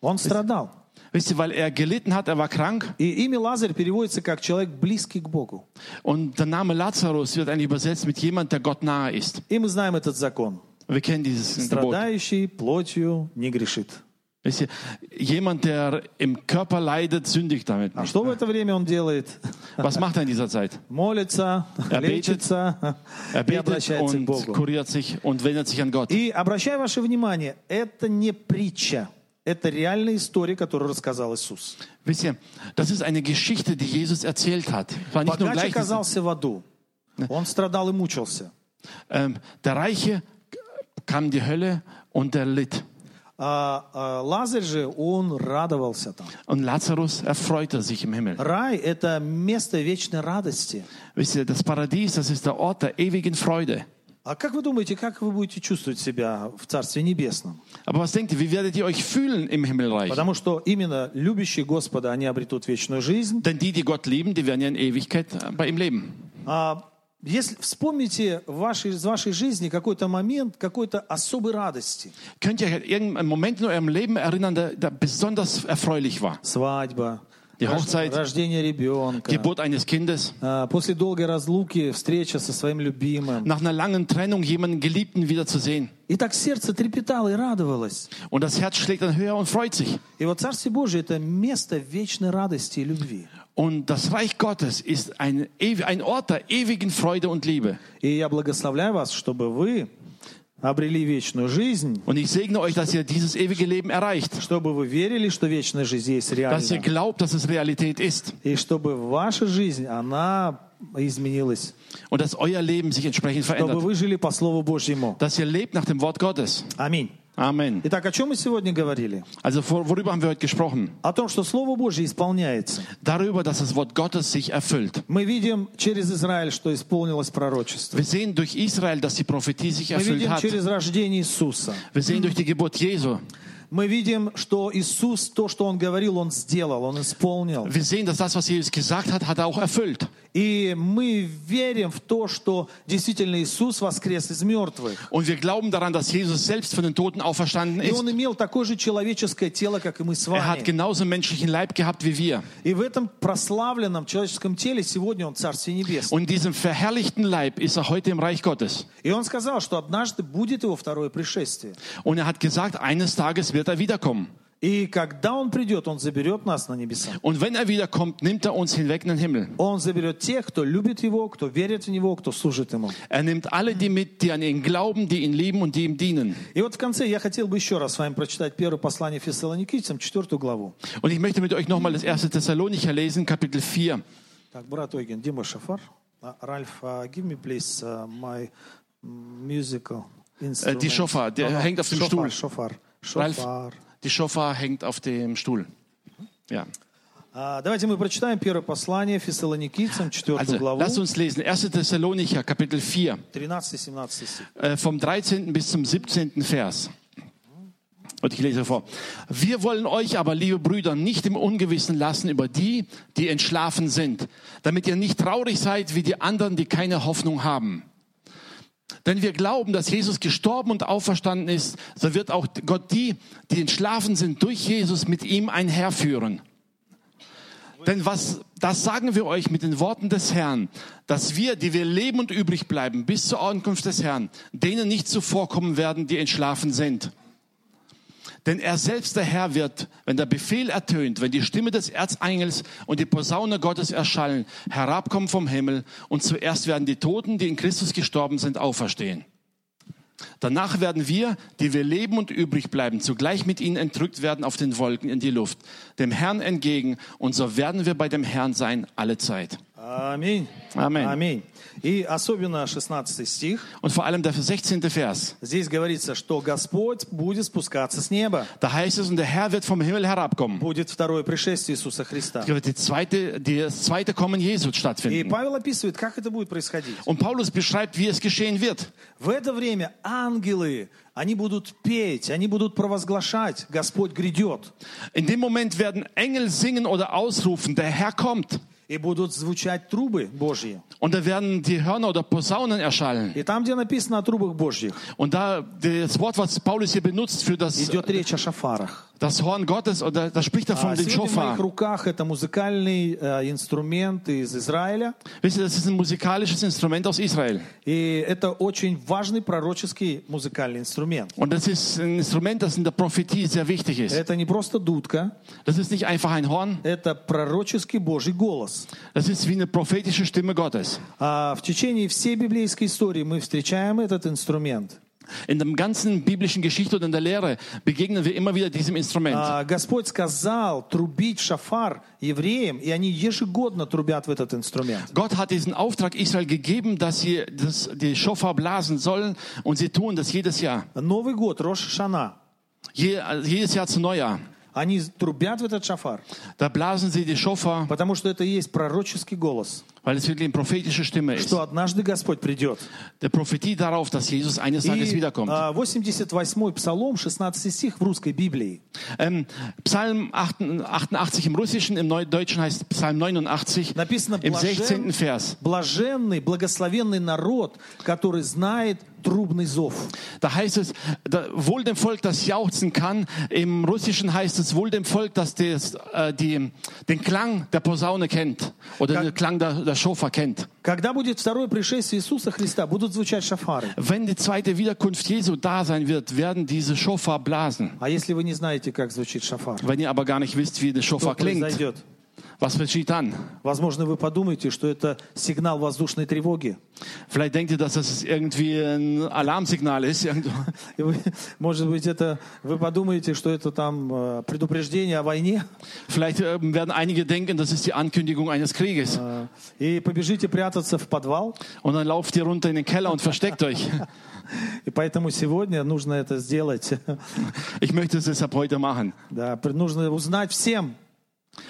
он страдал. Wisst ihr, weil er gelitten hat, er war krank И имя Лазарь переводится как человек близкий к Богу. und der Name Lazarus wird eigentlich übersetzt mit jemand, der Gott nahe ist. И мы знаем этот закон. Wir kennen dieses Gebot. Страдающий плотью не грешит. Wisst ihr, jemand, der im Körper leidet, sündigt damit А что в это время он делает? Was macht er in dieser Zeit? Молится, Er лечится Er betet und kuriert sich und wendet sich an Gott. И обращаю ваше внимание, это не притча, это реальная история, которую рассказал Иисус. Wisst ihr, das ist eine Geschichte, die Jesus erzählt hat. War nicht nur Богач оказался в аду. Он страдал и мучился. ähm, der Reiche kam in die Hölle und er litt. А, а Лазарь же, он радовался там. Und Lazarus erfreute sich im Himmel. Рай – это место вечной радости. Wisst ihr, das Paradies, das ist der Ort der ewigen Freude. А как вы думаете, как вы будете чувствовать себя в Царстве Небесном? Aber was denkt ihr, wie werdet ihr euch fühlen im Himmelreich? Потому что именно любящие Господа, они обретут вечную жизнь. Denn die, die Gott lieben, die werden ja in Ewigkeit äh, bei ihm leben. А если вспомните в вашей, из вашей жизни какой-то момент какой-то особой радости. Könnt ihr irgendeinen Moment in eurem Leben erinnern, der, der besonders erfreulich war? Свадьба, Die рож- Hochzeit. рождение ребенка, Geburt eines Kindes, а, после долгой разлуки встреча со своим любимым. nach einer langen Trennung jemanden Geliebten wiederzusehen. И так сердце трепетало и радовалось. Und das Herz schlägt dann höher und freut sich. И вот Царствие Божие – это место вечной радости и любви. Und das Reich Gottes ist ein, ew- ein Ort der ewigen Freude und Liebe. И я благословляю вас, чтобы вы обрели вечную жизнь, und ich segne euch, dass ihr dieses ewige Leben erreicht. Dass ihr glaubt, dass es Realität ist. Und dass euer Leben sich entsprechend verändert. Dass ihr lebt nach dem Wort Gottes. Amen. Amen. Итак, о чем мы сегодня говорили? Also worüber haben wir heute gesprochen? О том, что Слово Божье исполняется. Darüber, dass das Wort Gottes sich erfüllt. Мы видим через Израиль, что исполнилось пророчество. Wir sehen durch Israel, dass die Prophetie sich Мы видим hat. через рождение Иисуса. Wir sehen durch die Geburt Jesu. Мы видим, что Иисус, то, что Он говорил, Он сделал, Он исполнил. Wir sehen, dass das, was Jesus gesagt hat, hat er auch erfüllt. И мы верим в то, что действительно Иисус воскрес из мертвых. Und wir glauben daran, dass Jesus selbst von den Toten auferstanden И ist. Он имел такое же человеческое тело, как и мы с Er hat вами. genauso menschlichen Leib gehabt wie wir. И в этом прославленном человеческом теле сегодня Он Царствие Небесное. Und in diesem verherrlichten Leib ist er heute im Reich Gottes. И Он сказал, что однажды будет Его второе пришествие. Und er hat gesagt, eines Tages wird er wiederkommen. И когда Он придет, Он заберет нас на небеса. Und wenn er wiederkommt, nimmt er uns hinweg in den Himmel. Он заберет тех, кто любит Его, кто верит в Него, кто служит Ему. Er nimmt alle die mit, die an ihn glauben, die ihn lieben und die ihm dienen. И вот в конце я хотел бы еще раз с вами прочитать первое послание Фессалоникийцам, четвертую главу. Und ich möchte mit euch nochmal das erste Thessalonicher lesen, Kapitel 4. Так, брат Ойген, Дима Шафар. Uh, Ralph, uh, give me please uh, my mm, musical instrument. die Shofar, der hängt auf dem Shofar, Stuhl. Shofar, Ralf, Shofar. die Schofar hängt auf dem Stuhl. Ja. А, давайте мы прочитаем первое послание Фессалоникийцам, четвертую Also, главу, lasst uns lesen. 1. Thessalonicher, Kapitel 4, 13-17 стих. äh, vom 13. bis zum 17. Vers. Und ich lese vor. Wir wollen euch aber, liebe Brüder, nicht im Ungewissen lassen über die, die entschlafen sind, damit ihr nicht traurig seid wie die anderen, die keine Hoffnung haben. Denn wir glauben, dass Jesus gestorben und auferstanden ist, so wird auch Gott die, die entschlafen sind, durch Jesus mit ihm einherführen. Denn was, das sagen wir euch mit den Worten des Herrn, dass wir, die wir leben und übrig bleiben, bis zur Ankunft des Herrn, denen nicht zuvorkommen werden, die entschlafen sind. Denn er selbst, der Herr, wird, wenn der Befehl ertönt, wenn die Stimme des Erzengels und die Posaune Gottes erschallen, herabkommen vom Himmel und zuerst werden die Toten, die in Christus gestorben sind, auferstehen. Danach werden wir, die wir leben und übrig bleiben, zugleich mit ihnen entrückt werden auf den Wolken in die Luft, dem Herrn entgegen, und so werden wir bei dem Herrn sein alle Zeit. Аминь. Amen. Аминь. И особенно 16 стих. Und vor allem der 16. Vers. Здесь говорится, что Господь будет спускаться с неба. Da heißt es, und der Herr wird vom Himmel herabkommen. Будет второе пришествие Иисуса Христа. Die zweite, die- das zweite Kommen Jesu И stattfinden. Павел описывает, как это будет происходить. Und Paulus beschreibt, wie es geschehen wird. В это время ангелы, они будут петь, они будут провозглашать, Господь грядет. In dem Moment werden Engel singen oder ausrufen, der Herr kommt. И будут звучать трубы Божьи. Und da werden die Hörner oder Posaunen erschallen. И там, где написано о трубах Божьих, Und da das Wort, was Paulus hier benutzt für das, идет речь о шафарах. Das Horn Gottes, oder da spricht er А von dem сегодня в моих Schofar. руках это музыкальный э, инструмент из Израиля. Wisst ihr, das ist ein musikalisches Instrument aus Israel. И это очень важный пророческий музыкальный инструмент. Und das ist ein Instrument, das in der Prophetie sehr wichtig ist. Это не просто дудка, Das ist nicht einfach ein Horn, это пророческий Божий голос. das ist wie eine prophetische Stimme Gottes. А в течение всей библейской истории мы встречаем этот инструмент. In der ganzen biblischen Geschichte und in der Lehre begegnen wir immer wieder diesem Instrument. А, Господь сказал трубить шафар евреям, и они ежегодно трубят в этот инструмент. Gott hat diesen Auftrag Israel gegeben, dass sie das, die Schofar blasen sollen und sie tun das jedes Jahr. Новый год, Рош Шана, Je, also jedes Jahr zu Neujahr. они трубят в этот шафар, Da blasen sie die Schofar, потому что это и есть пророческий голос, weil es wirklich eine prophetische Stimme ist. что однажды Господь придет. Der Prophetie darauf, dass Jesus eines Tages И wiederkommt. а, 88-й Псалом, 16 стих в русской Библии. Ähm, Psalm 88 im Russischen, im Deutschen heißt Psalm 89 Написано im 16. «Блажен, Vers. блаженный, благословенный народ, который знает трубный зов». Da heißt es, da, wohl dem Volk, das jauchzen kann. Im Russischen heißt es, wohl dem Volk, das des, äh, die, den Klang der Posaune kennt oder den Klang der, der Schofar kennt. Когда будет второе пришествие Иисуса Христа, будут звучать шафары. Wenn die zweite Wiederkunft Jesu da sein wird, werden diese Schofar blasen. А если вы не знаете, как звучит шафар, Wenn ihr aber gar nicht wisst, wie der Schofar klingt? Was geschieht dann? Возможно, вы подумаете, что это сигнал воздушной тревоги. Vielleicht denkt ihr, dass das irgendwie ein Alarmsignal ist. может быть, это, вы подумаете, что это там э, предупреждение о войне, Vielleicht ähm, werden einige denken, das ist die Ankündigung eines Krieges. э, и побежите прятаться в подвал. Und dann lauft ihr runter in den Keller und versteckt euch. И поэтому сегодня нужно это сделать. Ich möchte es deshalb heute machen. Да, нужно узнать всем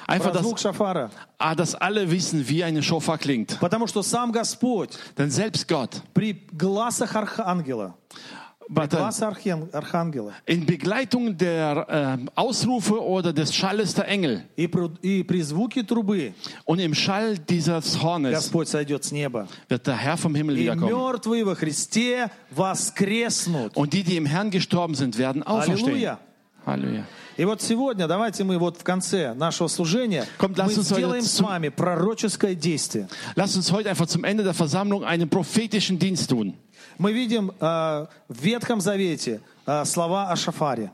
Einfach, про dass, звук шафара. ah, dass alle wissen, wie eine Shofar klingt. Потому что сам Господь Denn selbst Gott, при глазах архангела, warte, глаз архен- архангела in Begleitung der ähm, Ausrufe oder des Schalles der Engel и при, и при звуке трубы und im Schall dieses Hornes Господь сойдет с неба. wird der Herr vom Himmel И wiederkommen. мертвые во Христе воскреснут. Und die, die im Herrn gestorben sind, werden auferstehen. Halleluja. И вот сегодня давайте мы вот в конце нашего служения Kommt, мы сделаем с вами пророческое действие. Lasst uns heute einfach zum Ende der Versammlung einen prophetischen Dienst tun. Мы видим э, в Ветхом Завете э, слова о шафаре.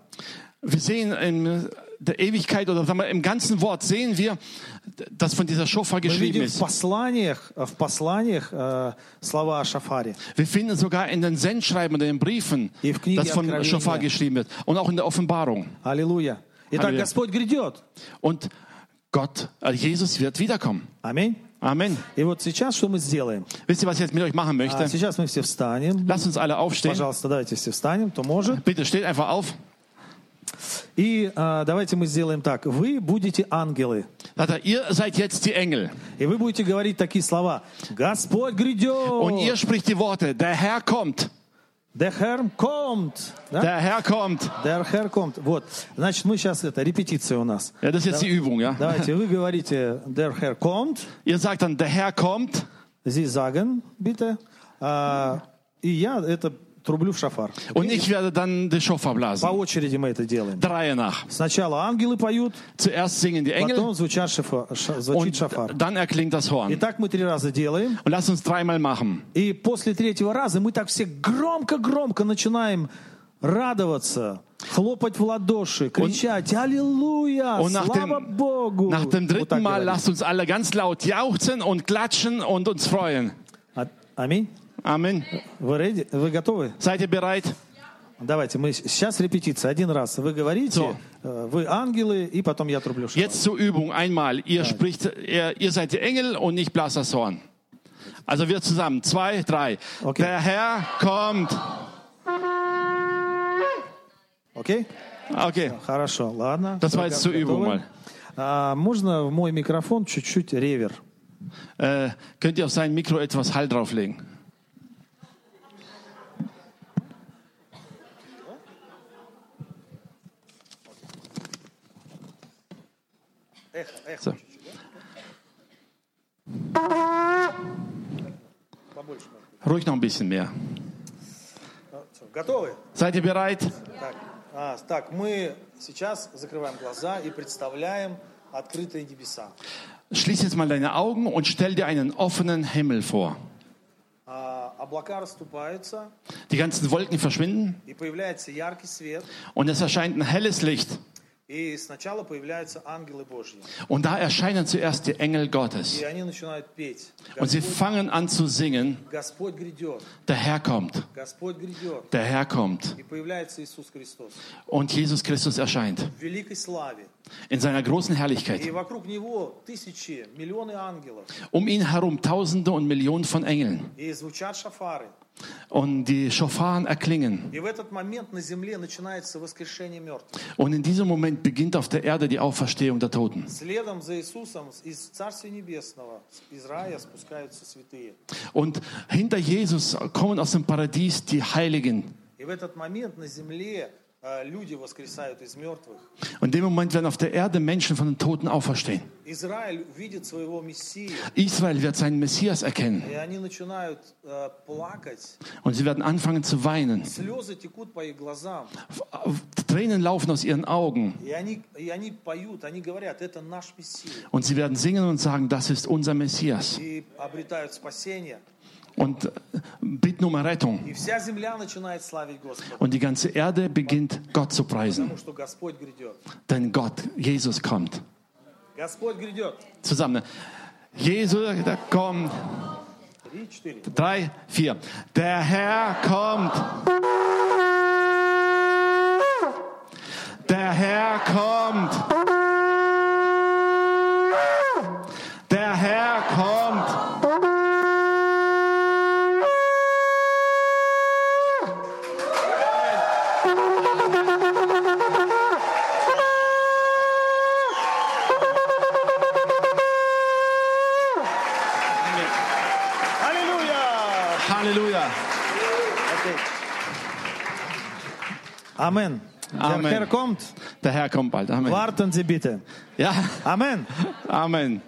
Wir sehen in der Ewigkeit oder sagen wir, im ganzen Wort sehen wir, dass von dieser Shofar Мы geschrieben видим в ist. посланиях, в посланиях э, слова о шафаре. Wir finden sogar in den Sendschreiben oder in den Briefen, И в книге dass von Откровения. Shofar geschrieben wird und auch in der Offenbarung. Аллилуйя. Итак, Аллилуйя. Господь грядет. Und Gott, äh, Jesus wird wiederkommen. Аминь. Amen. И вот сейчас что мы сделаем? Wisst ihr, was ich jetzt mit euch machen А, möchte? сейчас мы все встанем. Lasst uns alle aufstehen. Пожалуйста, давайте все встанем, кто может. Bitte steht einfach auf. И а, давайте мы сделаем так. Вы будете ангелы. Er, ihr seid jetzt die Engel. И вы будете говорить такие слова. Господь грядет. Und ihr spricht die Worte, der Herr kommt. Der Herr kommt. Да? Der Herr kommt. Der Herr kommt. Вот. Значит, мы сейчас, это репетиция у нас. Ja, das ist jetzt die Übung, ja. Давайте, вы говорите, der Herr kommt. Ihr sagt dann, der Herr kommt. Sie sagen, bitte. А, и я это трублю в шафар. Und ich werde dann die Shofar По blasen. очереди мы это делаем. Der Reihe nach. Сначала ангелы поют, Zuerst singen die Engel потом звучат шафа- ша- звучит und шафар. dann erklingt das И Horn. так мы три раза делаем. Und lasst uns dreimal machen. И после третьего раза мы так все громко-громко начинаем радоваться, хлопать в ладоши, кричать «Аллилуйя! Und nach Слава dem, Богу!» nach dem Вот dritten Mal говорим. lasst uns alle ganz laut jauchzen und klatschen und uns freuen. А- Аминь. Amen. Вы, ready? Вы готовы? Seid ihr bereit? Давайте, мы с- сейчас репетиция. Один раз вы говорите, So. э, вы ангелы, и потом я трублю шафар. Jetzt zur Übung einmal. Ihr spricht, ihr, ihr seid die Engel und ich blase das Horn. Also wir zusammen. Zwei, drei. Okay. Der Herr kommt. Окей? Okay. Хорошо, ладно. Das Всё, war jetzt zur готовы? Übung mal. А, можно в мой микрофон чуть-чуть ревер? Äh, könnt ihr auf sein Mikro etwas Hall drauflegen? So. Ruhig noch ein bisschen mehr. Seid ihr bereit? Schließ jetzt mal deine Augen und stell dir einen offenen Himmel vor. Die ganzen Wolken verschwinden. Und es erscheint ein helles Licht. Und da erscheinen zuerst die Engel Gottes. Und sie fangen an zu singen. Der Herr kommt. Der Herr kommt. Und Jesus Christus erscheint. In seiner großen Herrlichkeit. Um ihn herum Tausende und Millionen von Engeln И звучат шафары. Und die Schofaren erklingen. И в этот момент на земле начинается воскрешение мертвых. Und in diesem Moment beginnt auf der Erde die Auferstehung der Toten. Следом за Иисусом из Царствия Небесного, из рая спускаются святые. Und hinter Jesus kommen aus dem Paradies die Heiligen. И в этот момент на земле und in dem Moment werden auf der Erde Menschen von den Toten auferstehen. Israel wird seinen Messias erkennen. Und sie werden anfangen zu weinen. Tränen laufen aus ihren Augen. Und sie werden singen und sagen, das ist unser Messias und bitten um Errettung. Und die ganze Erde beginnt Gott zu preisen. Denn Gott, Jesus kommt. Zusammen. Jesus kommt. Drei, vier. Der Herr kommt. Der Herr kommt. Amen. Amen. Der Herr kommt. Der Herr kommt bald. Amen. Warten Sie bitte. Ja, Amen. Amen.